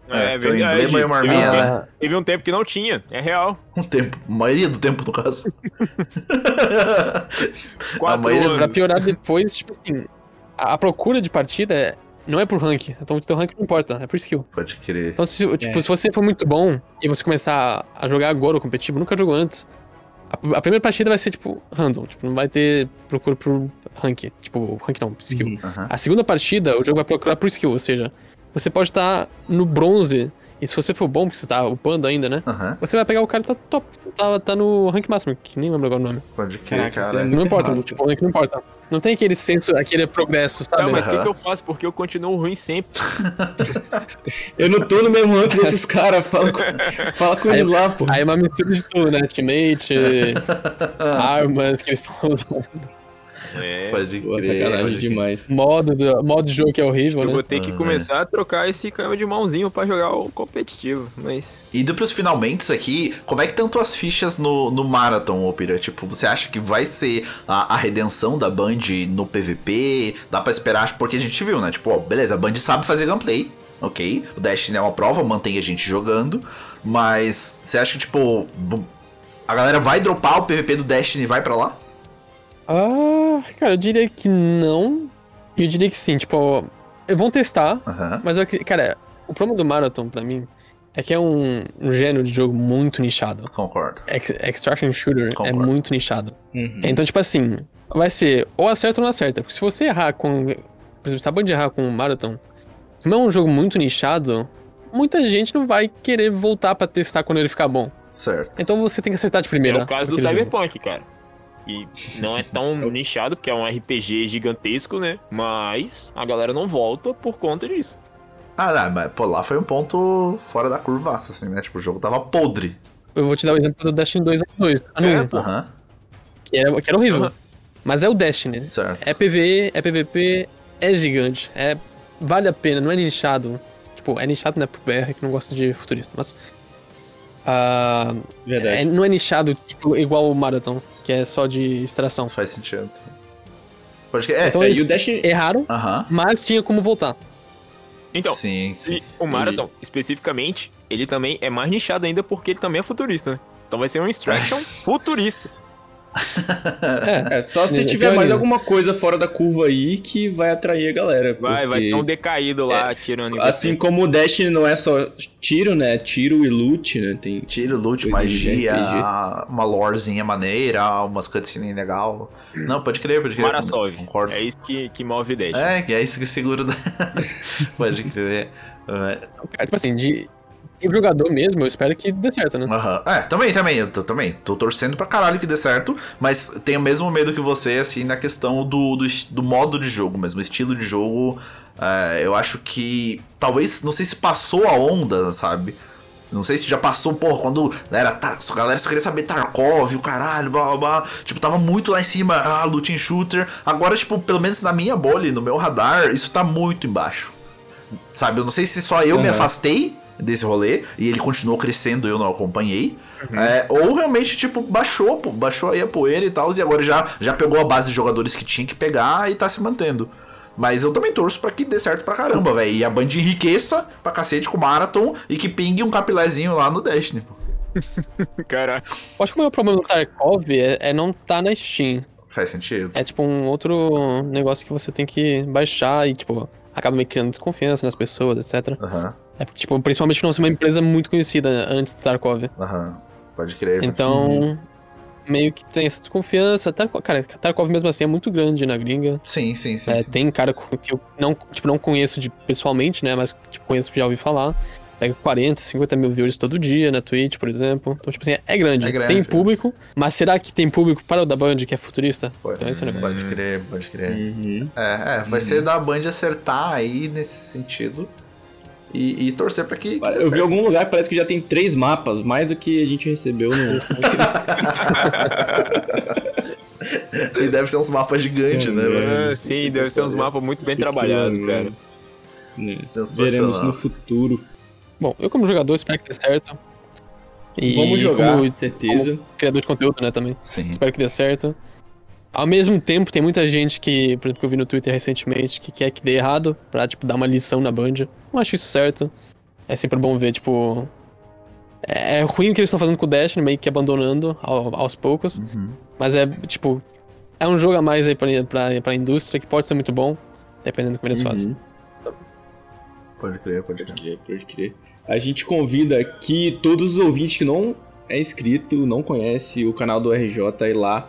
É, emblema e uma Teve um, arminha, né? Teve um tempo que não tinha, é real. Um tempo. A maioria do tempo, no caso. Quatro maioria-. Pra piorar depois, tipo assim, a, a procura de partida é, não é por rank. Então, o teu rank não importa, é por skill. Pode crer. Então, se, tipo, É. se você for muito bom e você começar a jogar agora o competitivo, nunca jogou antes, a, a primeira partida vai ser, tipo, random. Tipo, não vai ter procura por rank. Tipo, rank não, skill. Uhum. A segunda partida, o jogo vai procurar por skill, ou seja, você pode estar no bronze, e se você for bom, porque você tá upando ainda, né? Aham. Você vai pegar o cara que tá top, tá, tá no rank máximo, que nem lembro agora o nome. Pode crer, Caraca, é cara. muito Não importa, errado. tipo, o rank não importa. Não tem aquele senso, aquele progresso, sabe? Tá, mas o que, Aham. que eu faço? Porque eu continuo ruim sempre. Eu não tô no mesmo rank desses caras, fala com, fala com Aí- eles lá, pô. Aí é uma mistura de tudo, né? Teammate, armas que eles estão usando. É. Pode Pô, crer. sacanagem pode crer. demais. Modo, do- modo de jogo que é horrível, Eu né? vou ter que Ah, começar a trocar esse câmbio de mãozinho pra jogar o competitivo, mas... Indo pros finalmente aqui, como é que estão tuas fichas no, no Marathon, Opira? Tipo, você acha que vai ser a, a redenção da Band no PVP? Dá pra esperar? Porque a gente viu, né? Tipo, ó, beleza, a Band sabe fazer gameplay, ok? O Destiny é uma prova, mantém a gente jogando. Mas você acha que, tipo, a galera vai dropar o PVP do Destiny e vai pra lá? Ah, cara, eu diria que não. E eu diria que sim, tipo, vão testar, mas eu, cara, o problema do Marathon, pra mim, é que é um, um gênero de jogo muito nichado. Concordo. Ex Extraction Shooter é Concordo. muito nichado. Uhum. Então, tipo assim, vai ser ou acerta ou não acerta. Porque se você errar com. Por exemplo, a Band errar com o Marathon, como é um jogo muito nichado, muita gente não vai querer voltar pra testar quando ele ficar bom. Certo. Então você tem que acertar de primeira. É o caso do aquele jogo. Cyberpunk, cara. E não é tão nichado, porque é um RPG gigantesco, né? Mas a galera não volta por conta disso. Ah, não, mas pô, lá foi um ponto fora da curvaça, assim, né? Tipo, o jogo tava podre. Eu vou te dar o exemplo do Destiny 2 ano 2, ano É, 1, pô. Aham, que, era, que era horrível. Mas é o Destiny. certo. É PVE, é PVP, é gigante. É, vale a pena, não é nichado. Tipo, é nichado, né, pro BR que não gosta de futurista, mas. Verdade. é- não é nichado tipo, igual o Marathon, que é só de extração. Faz sentido. Pode que. É, Então É, eles e o Destiny. erraram, aham. mas tinha como voltar. Então, sim, sim. e o Marathon, especificamente, ele também é mais nichado ainda porque ele também é futurista, né? Então vai ser um Instruction futurista. É, É, só se É, tiver teoria. mais alguma coisa fora da curva aí que vai atrair a galera. Vai, vai ter um decaído lá atirando em você. Assim como o Destiny não é só tiro, né? Tiro e loot, né? Tem. Tiro, loot, magia, uma lorezinha maneira, umas cutscenes legal. Não, pode crer, pode crer. Marasov. Concordo. É isso que, que move Dash. É, que é isso que segura. o- pode crer. É, é, tipo assim, de. Pro jogador mesmo, eu espero que dê certo, né? Aham. É, também, também, eu tô, também. Tô torcendo pra caralho que dê certo, mas tenho o mesmo medo que você, assim, na questão do, do, do modo de jogo mesmo, estilo de jogo. é, eu acho que. Talvez, não sei se passou a onda, sabe? Não sei se já passou, pô, quando era, Tar- a galera só queria saber Tarkov, o caralho, blá blá blá. Tipo, tava muito lá em cima, ah, looting shooter. Agora, tipo, pelo menos na minha bolha, no meu radar, isso tá muito embaixo. Sabe, eu não sei se só eu me Aham. afastei desse rolê e ele continuou crescendo eu não acompanhei. É, ou realmente, tipo, baixou, pô, baixou aí a poeira e tal, e agora já, já pegou a base de jogadores que tinha que pegar e tá se mantendo. Mas eu também torço pra que dê certo pra caramba, velho. E a Band enriqueça pra cacete com o Marathon e que pingue um capilézinho lá no Destiny. pô. Caraca. Eu acho que o maior problema do Tarkov é, é não tá na Steam. Faz sentido. É tipo um outro negócio que você tem que baixar e, tipo, acaba meio criando desconfiança nas pessoas, etc. Aham, É, tipo, principalmente não ser uma empresa muito conhecida antes do Tarkov. aham. Pode crer. Então, meio que tem essa desconfiança. Tarkov, cara, Tarkov mesmo assim é muito grande na gringa. Sim, sim, sim. É, sim. tem cara que eu não, tipo, não conheço de, pessoalmente, né? Mas tipo, conheço, já ouvi falar. Pega 40, 50 mil viewers todo dia na Twitch, por exemplo. Então, tipo assim, é grande. É grande, tem é. público, mas será que tem público para o da Band, que é futurista? Pode, Então esse é o negócio. pode crer, pode crer. Uhum. É, é, vai ser da Band acertar aí nesse sentido. E, e torcer pra que. que dê Eu vi algum lugar que parece que já tem três mapas, mais do que a gente recebeu no. E deve ser uns mapas gigantes, né, velho? É, sim, deve ser uns mapas muito bem trabalhados, cara. né? Sensacional. Veremos no futuro. Bom, eu como jogador espero que dê certo. E Vamos jogar, como com certeza. criador de conteúdo, né, também. Sim. Espero que dê certo. Ao mesmo tempo, tem muita gente que, por exemplo, que eu vi no Twitter recentemente, que quer que dê errado, pra, tipo, dar uma lição na Band. Não acho isso certo. É sempre bom ver, tipo... É, é ruim o que eles estão fazendo com o Destiny, meio que abandonando ao- aos poucos. Uhum. Mas é, tipo... É um jogo a mais aí pra, pra, pra indústria, que pode ser muito bom, dependendo do que eles fazem. Uhum. Pode crer, pode Pode crer. pode crer. A gente convida aqui todos os ouvintes que não é inscrito, não conhece o canal do RJ, ir lá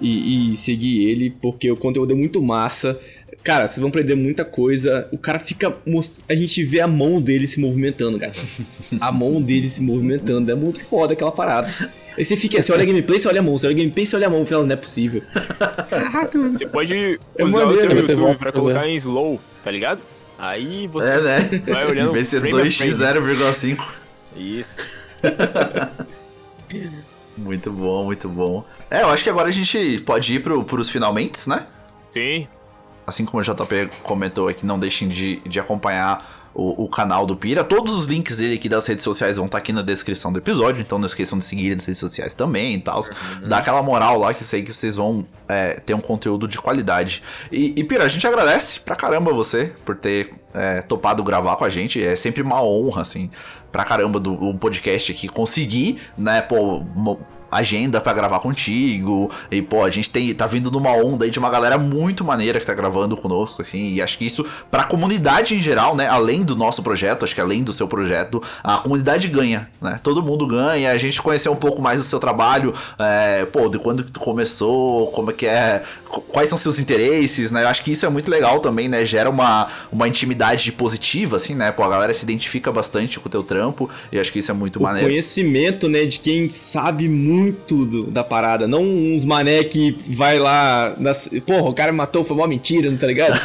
e, e seguir ele, porque o conteúdo é muito massa. Cara, vocês vão aprender muita coisa. O cara fica. most- A gente vê a mão dele se movimentando, cara. A mão dele se movimentando. É muito foda aquela parada. Aí você fica, você olha a gameplay, você olha a mão, você olha a gameplay, você olha a mão, fala, não é possível. Você pode É usar maneiro, o seu né? Você YouTube volta pra colocar ver. em slow, tá ligado? Aí você É, né? vai olhando de ser frame a 2x0,5. Isso. Muito bom, muito bom. É, eu acho que agora a gente pode ir pro, pros finalmente, né? Sim. Assim como o JP comentou aqui, não deixem de, de acompanhar o, o, canal do Pira. Todos os links dele aqui das redes sociais vão estar tá aqui na descrição do episódio, então não esqueçam de seguir ele nas redes sociais também e tal. Uhum. Dá aquela moral lá que sei que vocês vão é, ter um conteúdo de qualidade. E, e, Pira, a gente agradece pra caramba você por ter é, topado gravar com a gente. É sempre uma honra, assim, pra caramba do um podcast aqui conseguir, né, pô agenda para gravar contigo. E, pô, a gente tem, tá vindo numa onda aí de uma galera muito maneira que tá gravando conosco, assim. E acho que isso, pra comunidade em geral, né? Além do nosso projeto, acho que além do seu projeto, a comunidade ganha, né? Todo mundo ganha. A gente conhecer um pouco mais do seu trabalho, é, pô, de quando que tu começou, como é que é, quais são seus interesses, né? Eu acho que isso é muito legal também, né? Gera uma, uma intimidade positiva, assim, né? Pô, a galera se identifica bastante com o teu trampo. E acho que isso é muito o maneiro. Conhecimento, né? De quem sabe muito do, da parada. Não uns mané que vai lá. Nas... Porra, o cara matou, foi uma mentira, não tá ligado?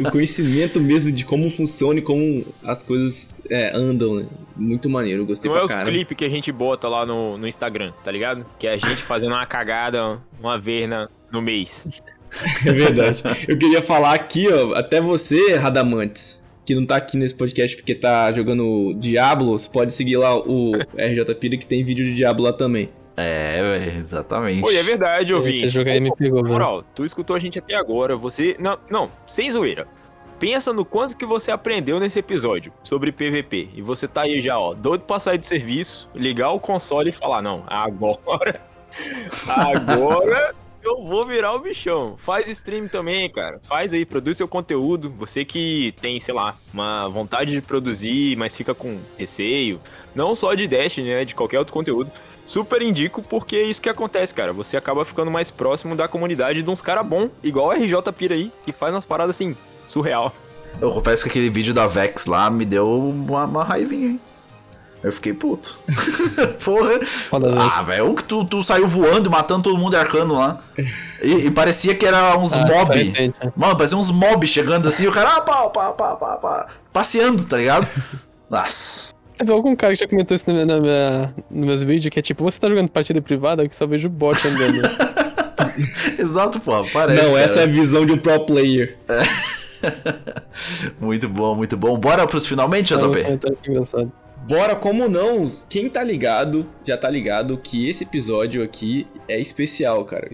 o, o, conhecimento mesmo de como funciona e como as coisas é, andam, né? Muito maneiro, gostei não pra é os clipes que a gente bota lá no, no Instagram, tá ligado? Que é a gente fazendo uma cagada uma vez na, no mês. É verdade. Eu queria falar aqui, ó, até você, Radamantes, que não tá aqui nesse podcast porque tá jogando Diablo, você pode seguir lá o RJ Pira que tem vídeo de Diablo lá também. É, exatamente. Pô, é verdade, eu vi. Esse jogo aí me pegou, mano. Moral, tu escutou a gente até agora, você... Não, não, sem zoeira. Pensa no quanto que você aprendeu nesse episódio sobre PVP. E você tá aí já, ó, doido pra sair de serviço, ligar o console e falar, não, agora... Agora eu vou virar o bichão. Faz stream também, cara. Faz aí, produz seu conteúdo. Você que tem, sei lá, uma vontade de produzir, mas fica com receio. Não só de Dash, né? De qualquer outro conteúdo super indico porque é isso que acontece, cara. Você acaba ficando mais próximo da comunidade de uns caras bom, igual o RJ Pira aí, que faz umas paradas assim, surreal. Eu confesso que aquele vídeo da Vex lá me deu uma, uma raivinha, hein? Eu fiquei puto. Porra. ah, velho, que tu, tu saiu voando, matando todo mundo arcando lá. E, e parecia que era uns ah, mob. Mano, parecia uns mob chegando assim, o cara, ah, pá, pá, pá, pá, pá, passeando, tá ligado? Nossa. Teve algum cara que já comentou isso na na nos meus vídeos, que é tipo, você tá jogando partida privada que só vejo bot andando. Exato, pô, parece. Não, cara. essa é a visão de um pro player. É. muito bom, muito bom. Bora pros finalmente, JP? Bora, como não? Quem tá ligado, já tá ligado que esse episódio aqui é especial, cara.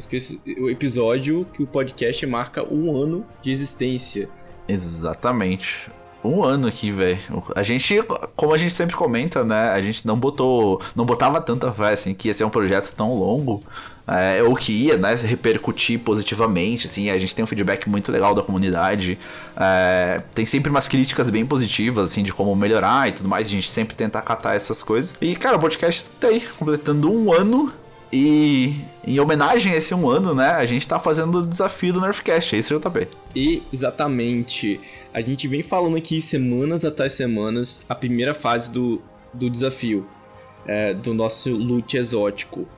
O episódio que o podcast marca um ano de existência. Exatamente. Um ano aqui, velho. A gente, como a gente sempre comenta, né? A gente não botou. Não botava tanta fé assim que ia ser um projeto tão longo. É, ou que ia, né, repercutir positivamente, assim, a gente tem um feedback muito legal da comunidade, é, tem sempre umas críticas bem positivas, assim, de como melhorar e tudo mais, a gente sempre tenta acatar essas coisas. E, cara, o podcast tá aí, completando um ano e em homenagem a esse um ano, né, a gente tá fazendo o desafio do Nerfcast, é isso, JP? E, exatamente. A gente vem falando aqui semanas atrás semanas a primeira fase do, do desafio, é, do nosso loot exótico.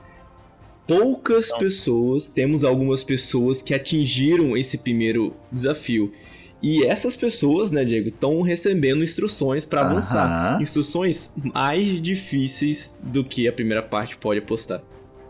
Poucas Não. pessoas, temos algumas pessoas que atingiram esse primeiro desafio. E essas pessoas, né, Diego, estão recebendo instruções para avançar. Instruções mais difíceis do que a primeira parte pode apostar.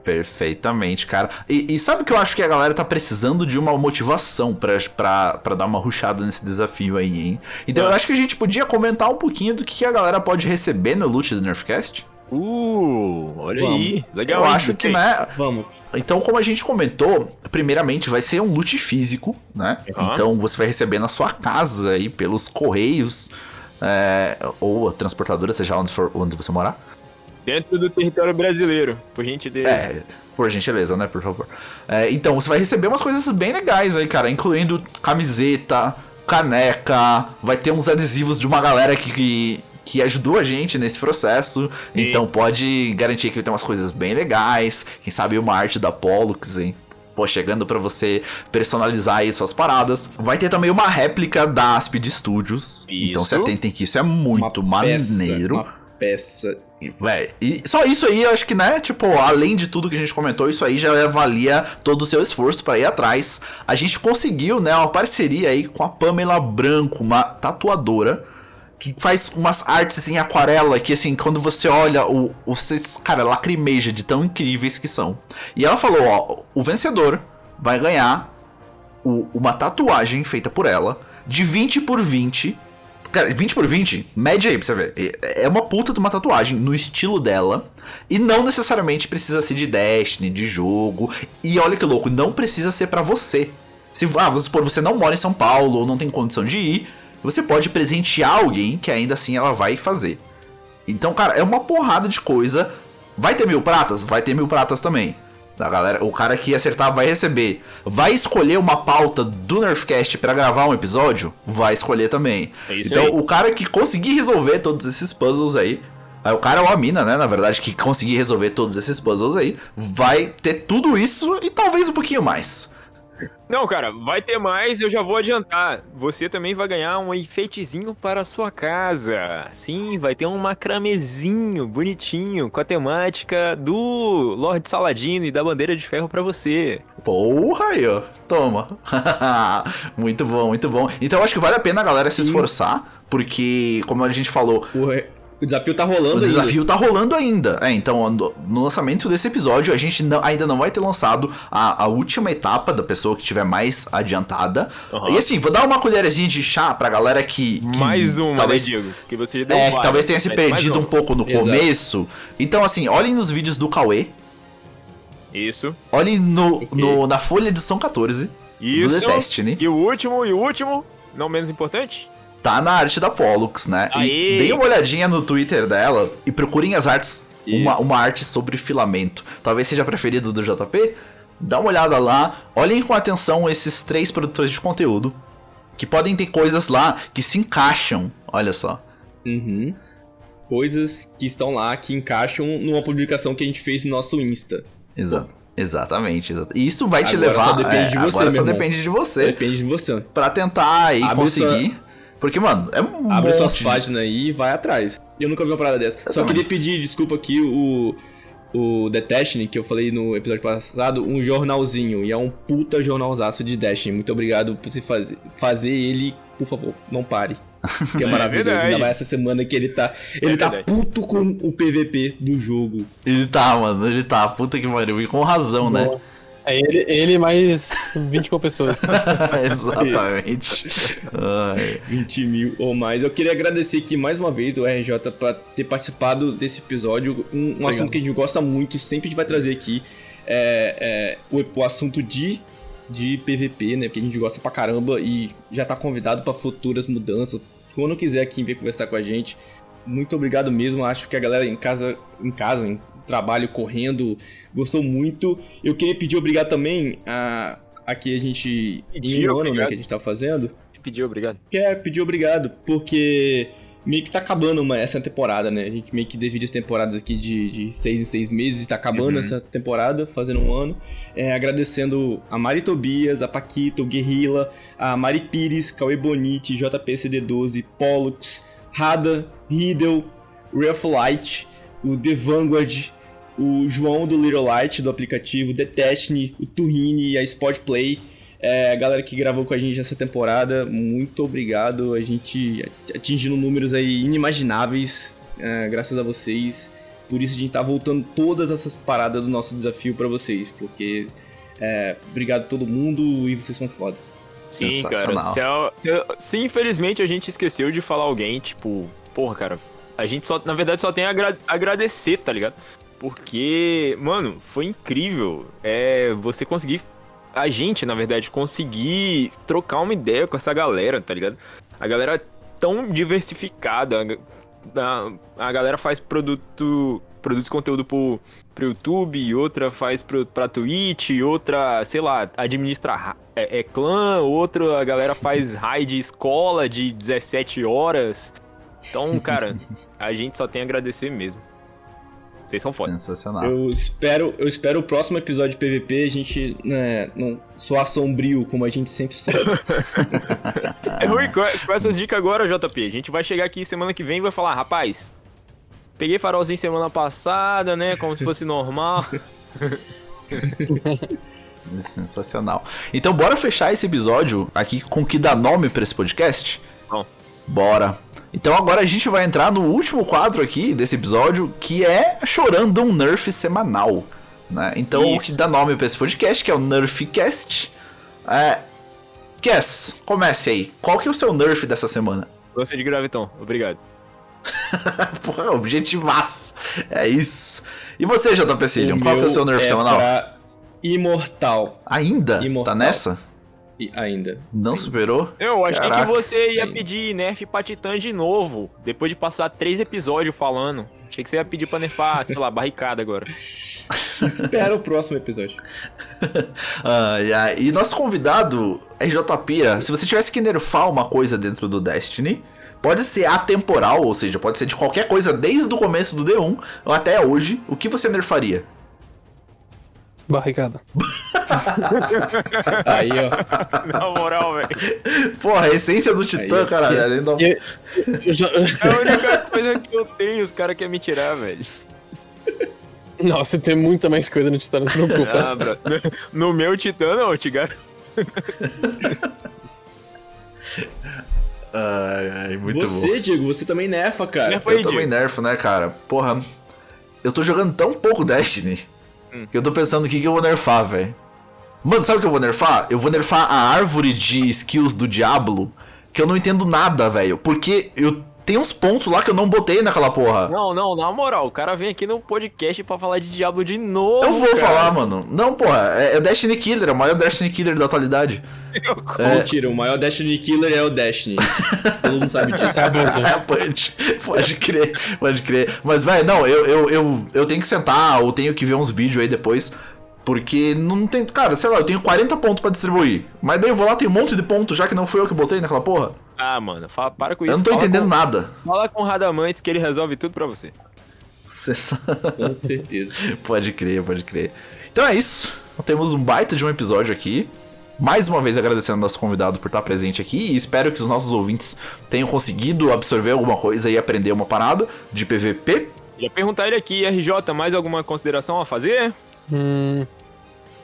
Perfeitamente, cara. E, e, sabe que eu acho que a galera tá precisando de uma motivação pra, pra, pra dar uma ruchada nesse desafio aí, hein? Então eu acho que a gente podia comentar um pouquinho do que a galera pode receber no loot do Nerfcast. Uh, olha Vamos. aí. Legal, Eu acho que, né? Vamos. Então, como a gente comentou, primeiramente vai ser um loot físico, né? Uhum. Então você vai receber na sua casa aí pelos correios. É, ou a transportadora, seja onde, for, onde você morar. Dentro do território brasileiro, por gentileza. É, por gentileza, né, por favor. É, então, você vai receber umas coisas bem legais aí, cara, incluindo camiseta, caneca, vai ter uns adesivos de uma galera que, que, que ajudou a gente nesse processo. Sim. Então pode garantir que ter umas coisas bem legais. Quem sabe uma arte da Pollux, hein? Pô, chegando para você personalizar aí suas paradas. Vai ter também uma réplica da Aspid Studios. Isso. Então se atentem que isso é muito uma maneiro. Peça, uma peça Véi, e só isso aí, eu acho que, né, tipo, além de tudo que a gente comentou, isso aí já valia todo o seu esforço para ir atrás. A gente conseguiu, né, uma parceria aí com a Pamela Branco, uma tatuadora, que faz umas artes em aquarela que, assim, quando você olha, o, o você, cara, lacrimeja de tão incríveis que são. E ela falou: ó, o vencedor vai ganhar o- uma tatuagem feita por ela de 20 por 20. Cara, 20 por 20, média aí pra você ver. É é uma puta de uma tatuagem no estilo dela. E não necessariamente precisa ser de Destiny, de jogo. E olha que louco, não precisa ser pra você. Se ah, vamos supor, você não mora em São Paulo ou não tem condição de ir, você pode presentear alguém que ainda assim ela vai fazer. Então, cara, é uma porrada de coisa. Vai ter mil pratas? Vai ter mil pratas também. A galera, o cara que acertar vai receber. Vai escolher uma pauta do Nerfcast pra gravar um episódio? Vai escolher também. É então, aí. o cara que conseguir resolver todos esses puzzles aí. aí O cara ou a mina, né? Na verdade, que conseguir resolver todos esses puzzles aí, vai ter tudo isso e talvez um pouquinho mais. Não, cara, vai ter mais, eu já vou adiantar. Você também vai ganhar um enfeitezinho para a sua casa. Sim, vai ter um macramezinho bonitinho com a temática do Lorde Saladino e da bandeira de ferro para você. Porra aí, ó. Toma. muito bom, muito bom. Então eu acho que vale a pena a galera se esforçar, porque, como a gente falou, re- o desafio tá o rolando ainda. desafio tá rolando ainda. É, então no, lançamento desse episódio, a gente não- ainda não vai ter lançado a, a última etapa da pessoa que tiver mais adiantada. Aham. E assim, vou dar uma colherzinha de chá pra galera que. que Mais uma, talvez, né, Diego? Que você já deu É, que talvez tenha se perdido um pouco no Exato. começo. Então, assim, olhem nos vídeos do Cauê. Isso. Olhem no, no- na folha de São 14 Isso. do The Destiny. E o último, e o último, não menos importante, tá na arte da Pollux, né? Aê! E deem uma olhadinha no Twitter dela e procurem as artes, uma, Isso. uma arte sobre filamento. Talvez seja a preferida do JP. Dá uma olhada lá, olhem com atenção esses três produtores de conteúdo. Que podem ter coisas lá que se encaixam. Olha só. Uhum. Coisas que estão lá, que encaixam numa publicação que a gente fez no nosso Insta. Exa exatamente. exata- E isso vai te Agora levar. só depende é, de você, agora só irmão. depende de você. Depende de você. Pra tentar aí Abre conseguir. Porque, mano, é um Abre monte suas páginas aí e vai atrás. Eu nunca vi uma parada dessa. Eu Só também. queria pedir desculpa aqui o, o The Destiny, que eu falei no episódio passado, um jornalzinho. E é um puta jornalzaço de Destiny. Muito obrigado por você fazer, fazer ele, por favor, não pare. Que é É maravilhoso. verdade. Ainda mais essa semana que ele tá. Ele tá verdade. puto com o PVP do jogo. Ele tá, mano, ele tá. Puta que pariu. E com razão, né? É ele, ele mais 20 mil pessoas. Exatamente. Ai. 20 mil ou mais. Eu queria agradecer aqui mais uma vez o RJ pra ter participado desse episódio. Um, um assunto que a gente gosta muito, sempre a gente vai trazer aqui. É, é, o, o assunto de, de PVP, né? Porque a gente gosta pra caramba e já tá convidado pra futuras mudanças. Quando quiser aqui vir conversar com a gente. Muito obrigado mesmo. Acho que a galera em casa, em casa, em trabalho, correndo, gostou muito. Eu queria pedir obrigado também a, a que a gente. Pedir em um ano, né? Que a gente tá fazendo pediu, obrigado. quer pedir obrigado, porque meio que tá acabando uma, essa temporada, né? A gente meio que divide as temporadas aqui de, de seis em seis meses, tá acabando Uhum. essa temporada, fazendo um ano. É, agradecendo a Mari Tobias, a Paquito, Guerrilla, a Mari Pires, Cauê Bonite, JPCD12, Pollux, Rada, Riddle, Light, o The Vanguard, o João do Little Light do aplicativo, The Destiny, o Turrini, a Sport Play. É, a galera que gravou com a gente essa temporada, muito obrigado. A gente atingindo números aí inimagináveis, é, graças a vocês. Por isso a gente tá voltando todas essas paradas do nosso desafio pra vocês, porque é, obrigado a todo mundo e vocês são foda. Sim, cara. Se, se- se infelizmente a gente esqueceu de falar alguém, tipo, porra, cara, a gente só, na verdade, só tem a agra- agradecer, tá ligado? Porque, mano, foi incrível. É, você conseguir. A gente, na verdade, conseguir trocar uma ideia com essa galera, tá ligado? A galera é tão diversificada. A, a galera faz produto. Produz conteúdo pro, pro YouTube, outra faz pro, pra Twitch, outra, sei lá, administra ra- é, é clã, outra a galera faz raid escola de 17 horas. Então, cara, a gente só tem a agradecer mesmo. Vocês são foda. Sensacional. Eu espero, eu espero o próximo episódio de PVP a gente né, não soar sombrio como a gente sempre soa. É ruim, com, com essas dicas agora, JP, a gente vai chegar aqui semana que vem e vai falar, rapaz, peguei farolzinho semana passada, né, como se fosse normal. Sensacional. Então, bora fechar esse episódio aqui com o que dá nome pra esse podcast? Bom. Bora. Então agora a gente vai entrar no último quadro aqui desse episódio, que é chorando um nerf semanal. Né? Então o que dá nome para esse podcast, que é o Nerfcast. É... Cass, comece aí. Qual que é o seu nerf dessa semana? Gostei de Graviton, obrigado. Porra, objetivaço. É isso. E você, JP Cillian, qual que é o seu nerf é semanal? Pra imortal. Ainda? Imortal. Tá nessa? Ainda. Não superou? Eu achei Caraca. que você ia pedir nerf pra Titã de novo, depois de passar três episódios falando. Achei que você ia pedir pra nerfar, sei lá, barricada agora. Espera o próximo episódio. Ai, ai. E nosso convidado, RJ Pira, se você tivesse que nerfar uma coisa dentro do Destiny, pode ser atemporal, ou seja, pode ser de qualquer coisa desde o começo do D1 ou até hoje, o que você nerfaria? Barricada. Aí, ó. Na moral, velho. Porra, a essência do Titã, eu já- É a única coisa que eu tenho, os caras querem me tirar, velho. Nossa, tem muita mais coisa no Titã, não se preocupa. Ah, bro. No meu Titã, não, eu te garanto. Ai, ai, muito bom. você, Diego, você também nefa, cara. Nerfa Eu aí, também Diego. nerfo, né, cara? Porra, eu tô jogando tão pouco Destiny Hum. eu tô pensando o que, que eu vou nerfar, velho. Mano, sabe o que eu vou nerfar? Eu vou nerfar a árvore de skills do Diablo, que eu não entendo nada, velho. Porque eu tenho uns pontos lá que eu não botei naquela porra. Não, não, na moral, o cara vem aqui no podcast pra falar de Diablo de novo. Eu vou cara. falar, mano. Não, porra, é, é Destiny Killer, é o maior Destiny Killer da atualidade. É. Mentira, o maior Destiny Killer é o Destiny. Todo mundo sabe disso. É, pode, pode crer, pode crer. Mas, velho, não, eu, eu, eu, eu tenho que sentar ou tenho que ver uns vídeos aí depois. Porque não tem. Cara, sei lá, eu tenho 40 pontos pra distribuir. Mas daí eu vou lá, tem um monte de pontos, já que não fui eu que botei naquela porra. Ah, mano, fala, para com isso. Eu não tô Fala entendendo com, nada. Fala com o Radamantes que ele resolve tudo pra você. Com certeza. pode crer, pode crer. Então é isso. Temos um baita de um episódio aqui. Mais uma vez agradecendo ao nosso convidado por estar presente aqui e espero que os nossos ouvintes tenham conseguido absorver alguma coisa e aprender uma parada de PVP. Já perguntar ele aqui, RJ, mais alguma consideração a fazer? Hum.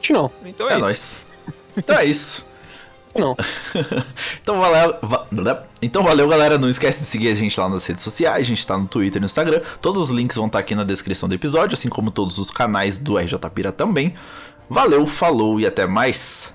Não. Então É é, isso. nóis. Então é isso. Não. Então valeu, va- então valeu, galera. Não esquece de seguir a gente lá nas redes sociais. A gente tá no Twitter e no Instagram. Todos os links vão estar aqui na descrição do episódio, assim como todos os canais do RJ Pira também. Valeu, falou e até mais.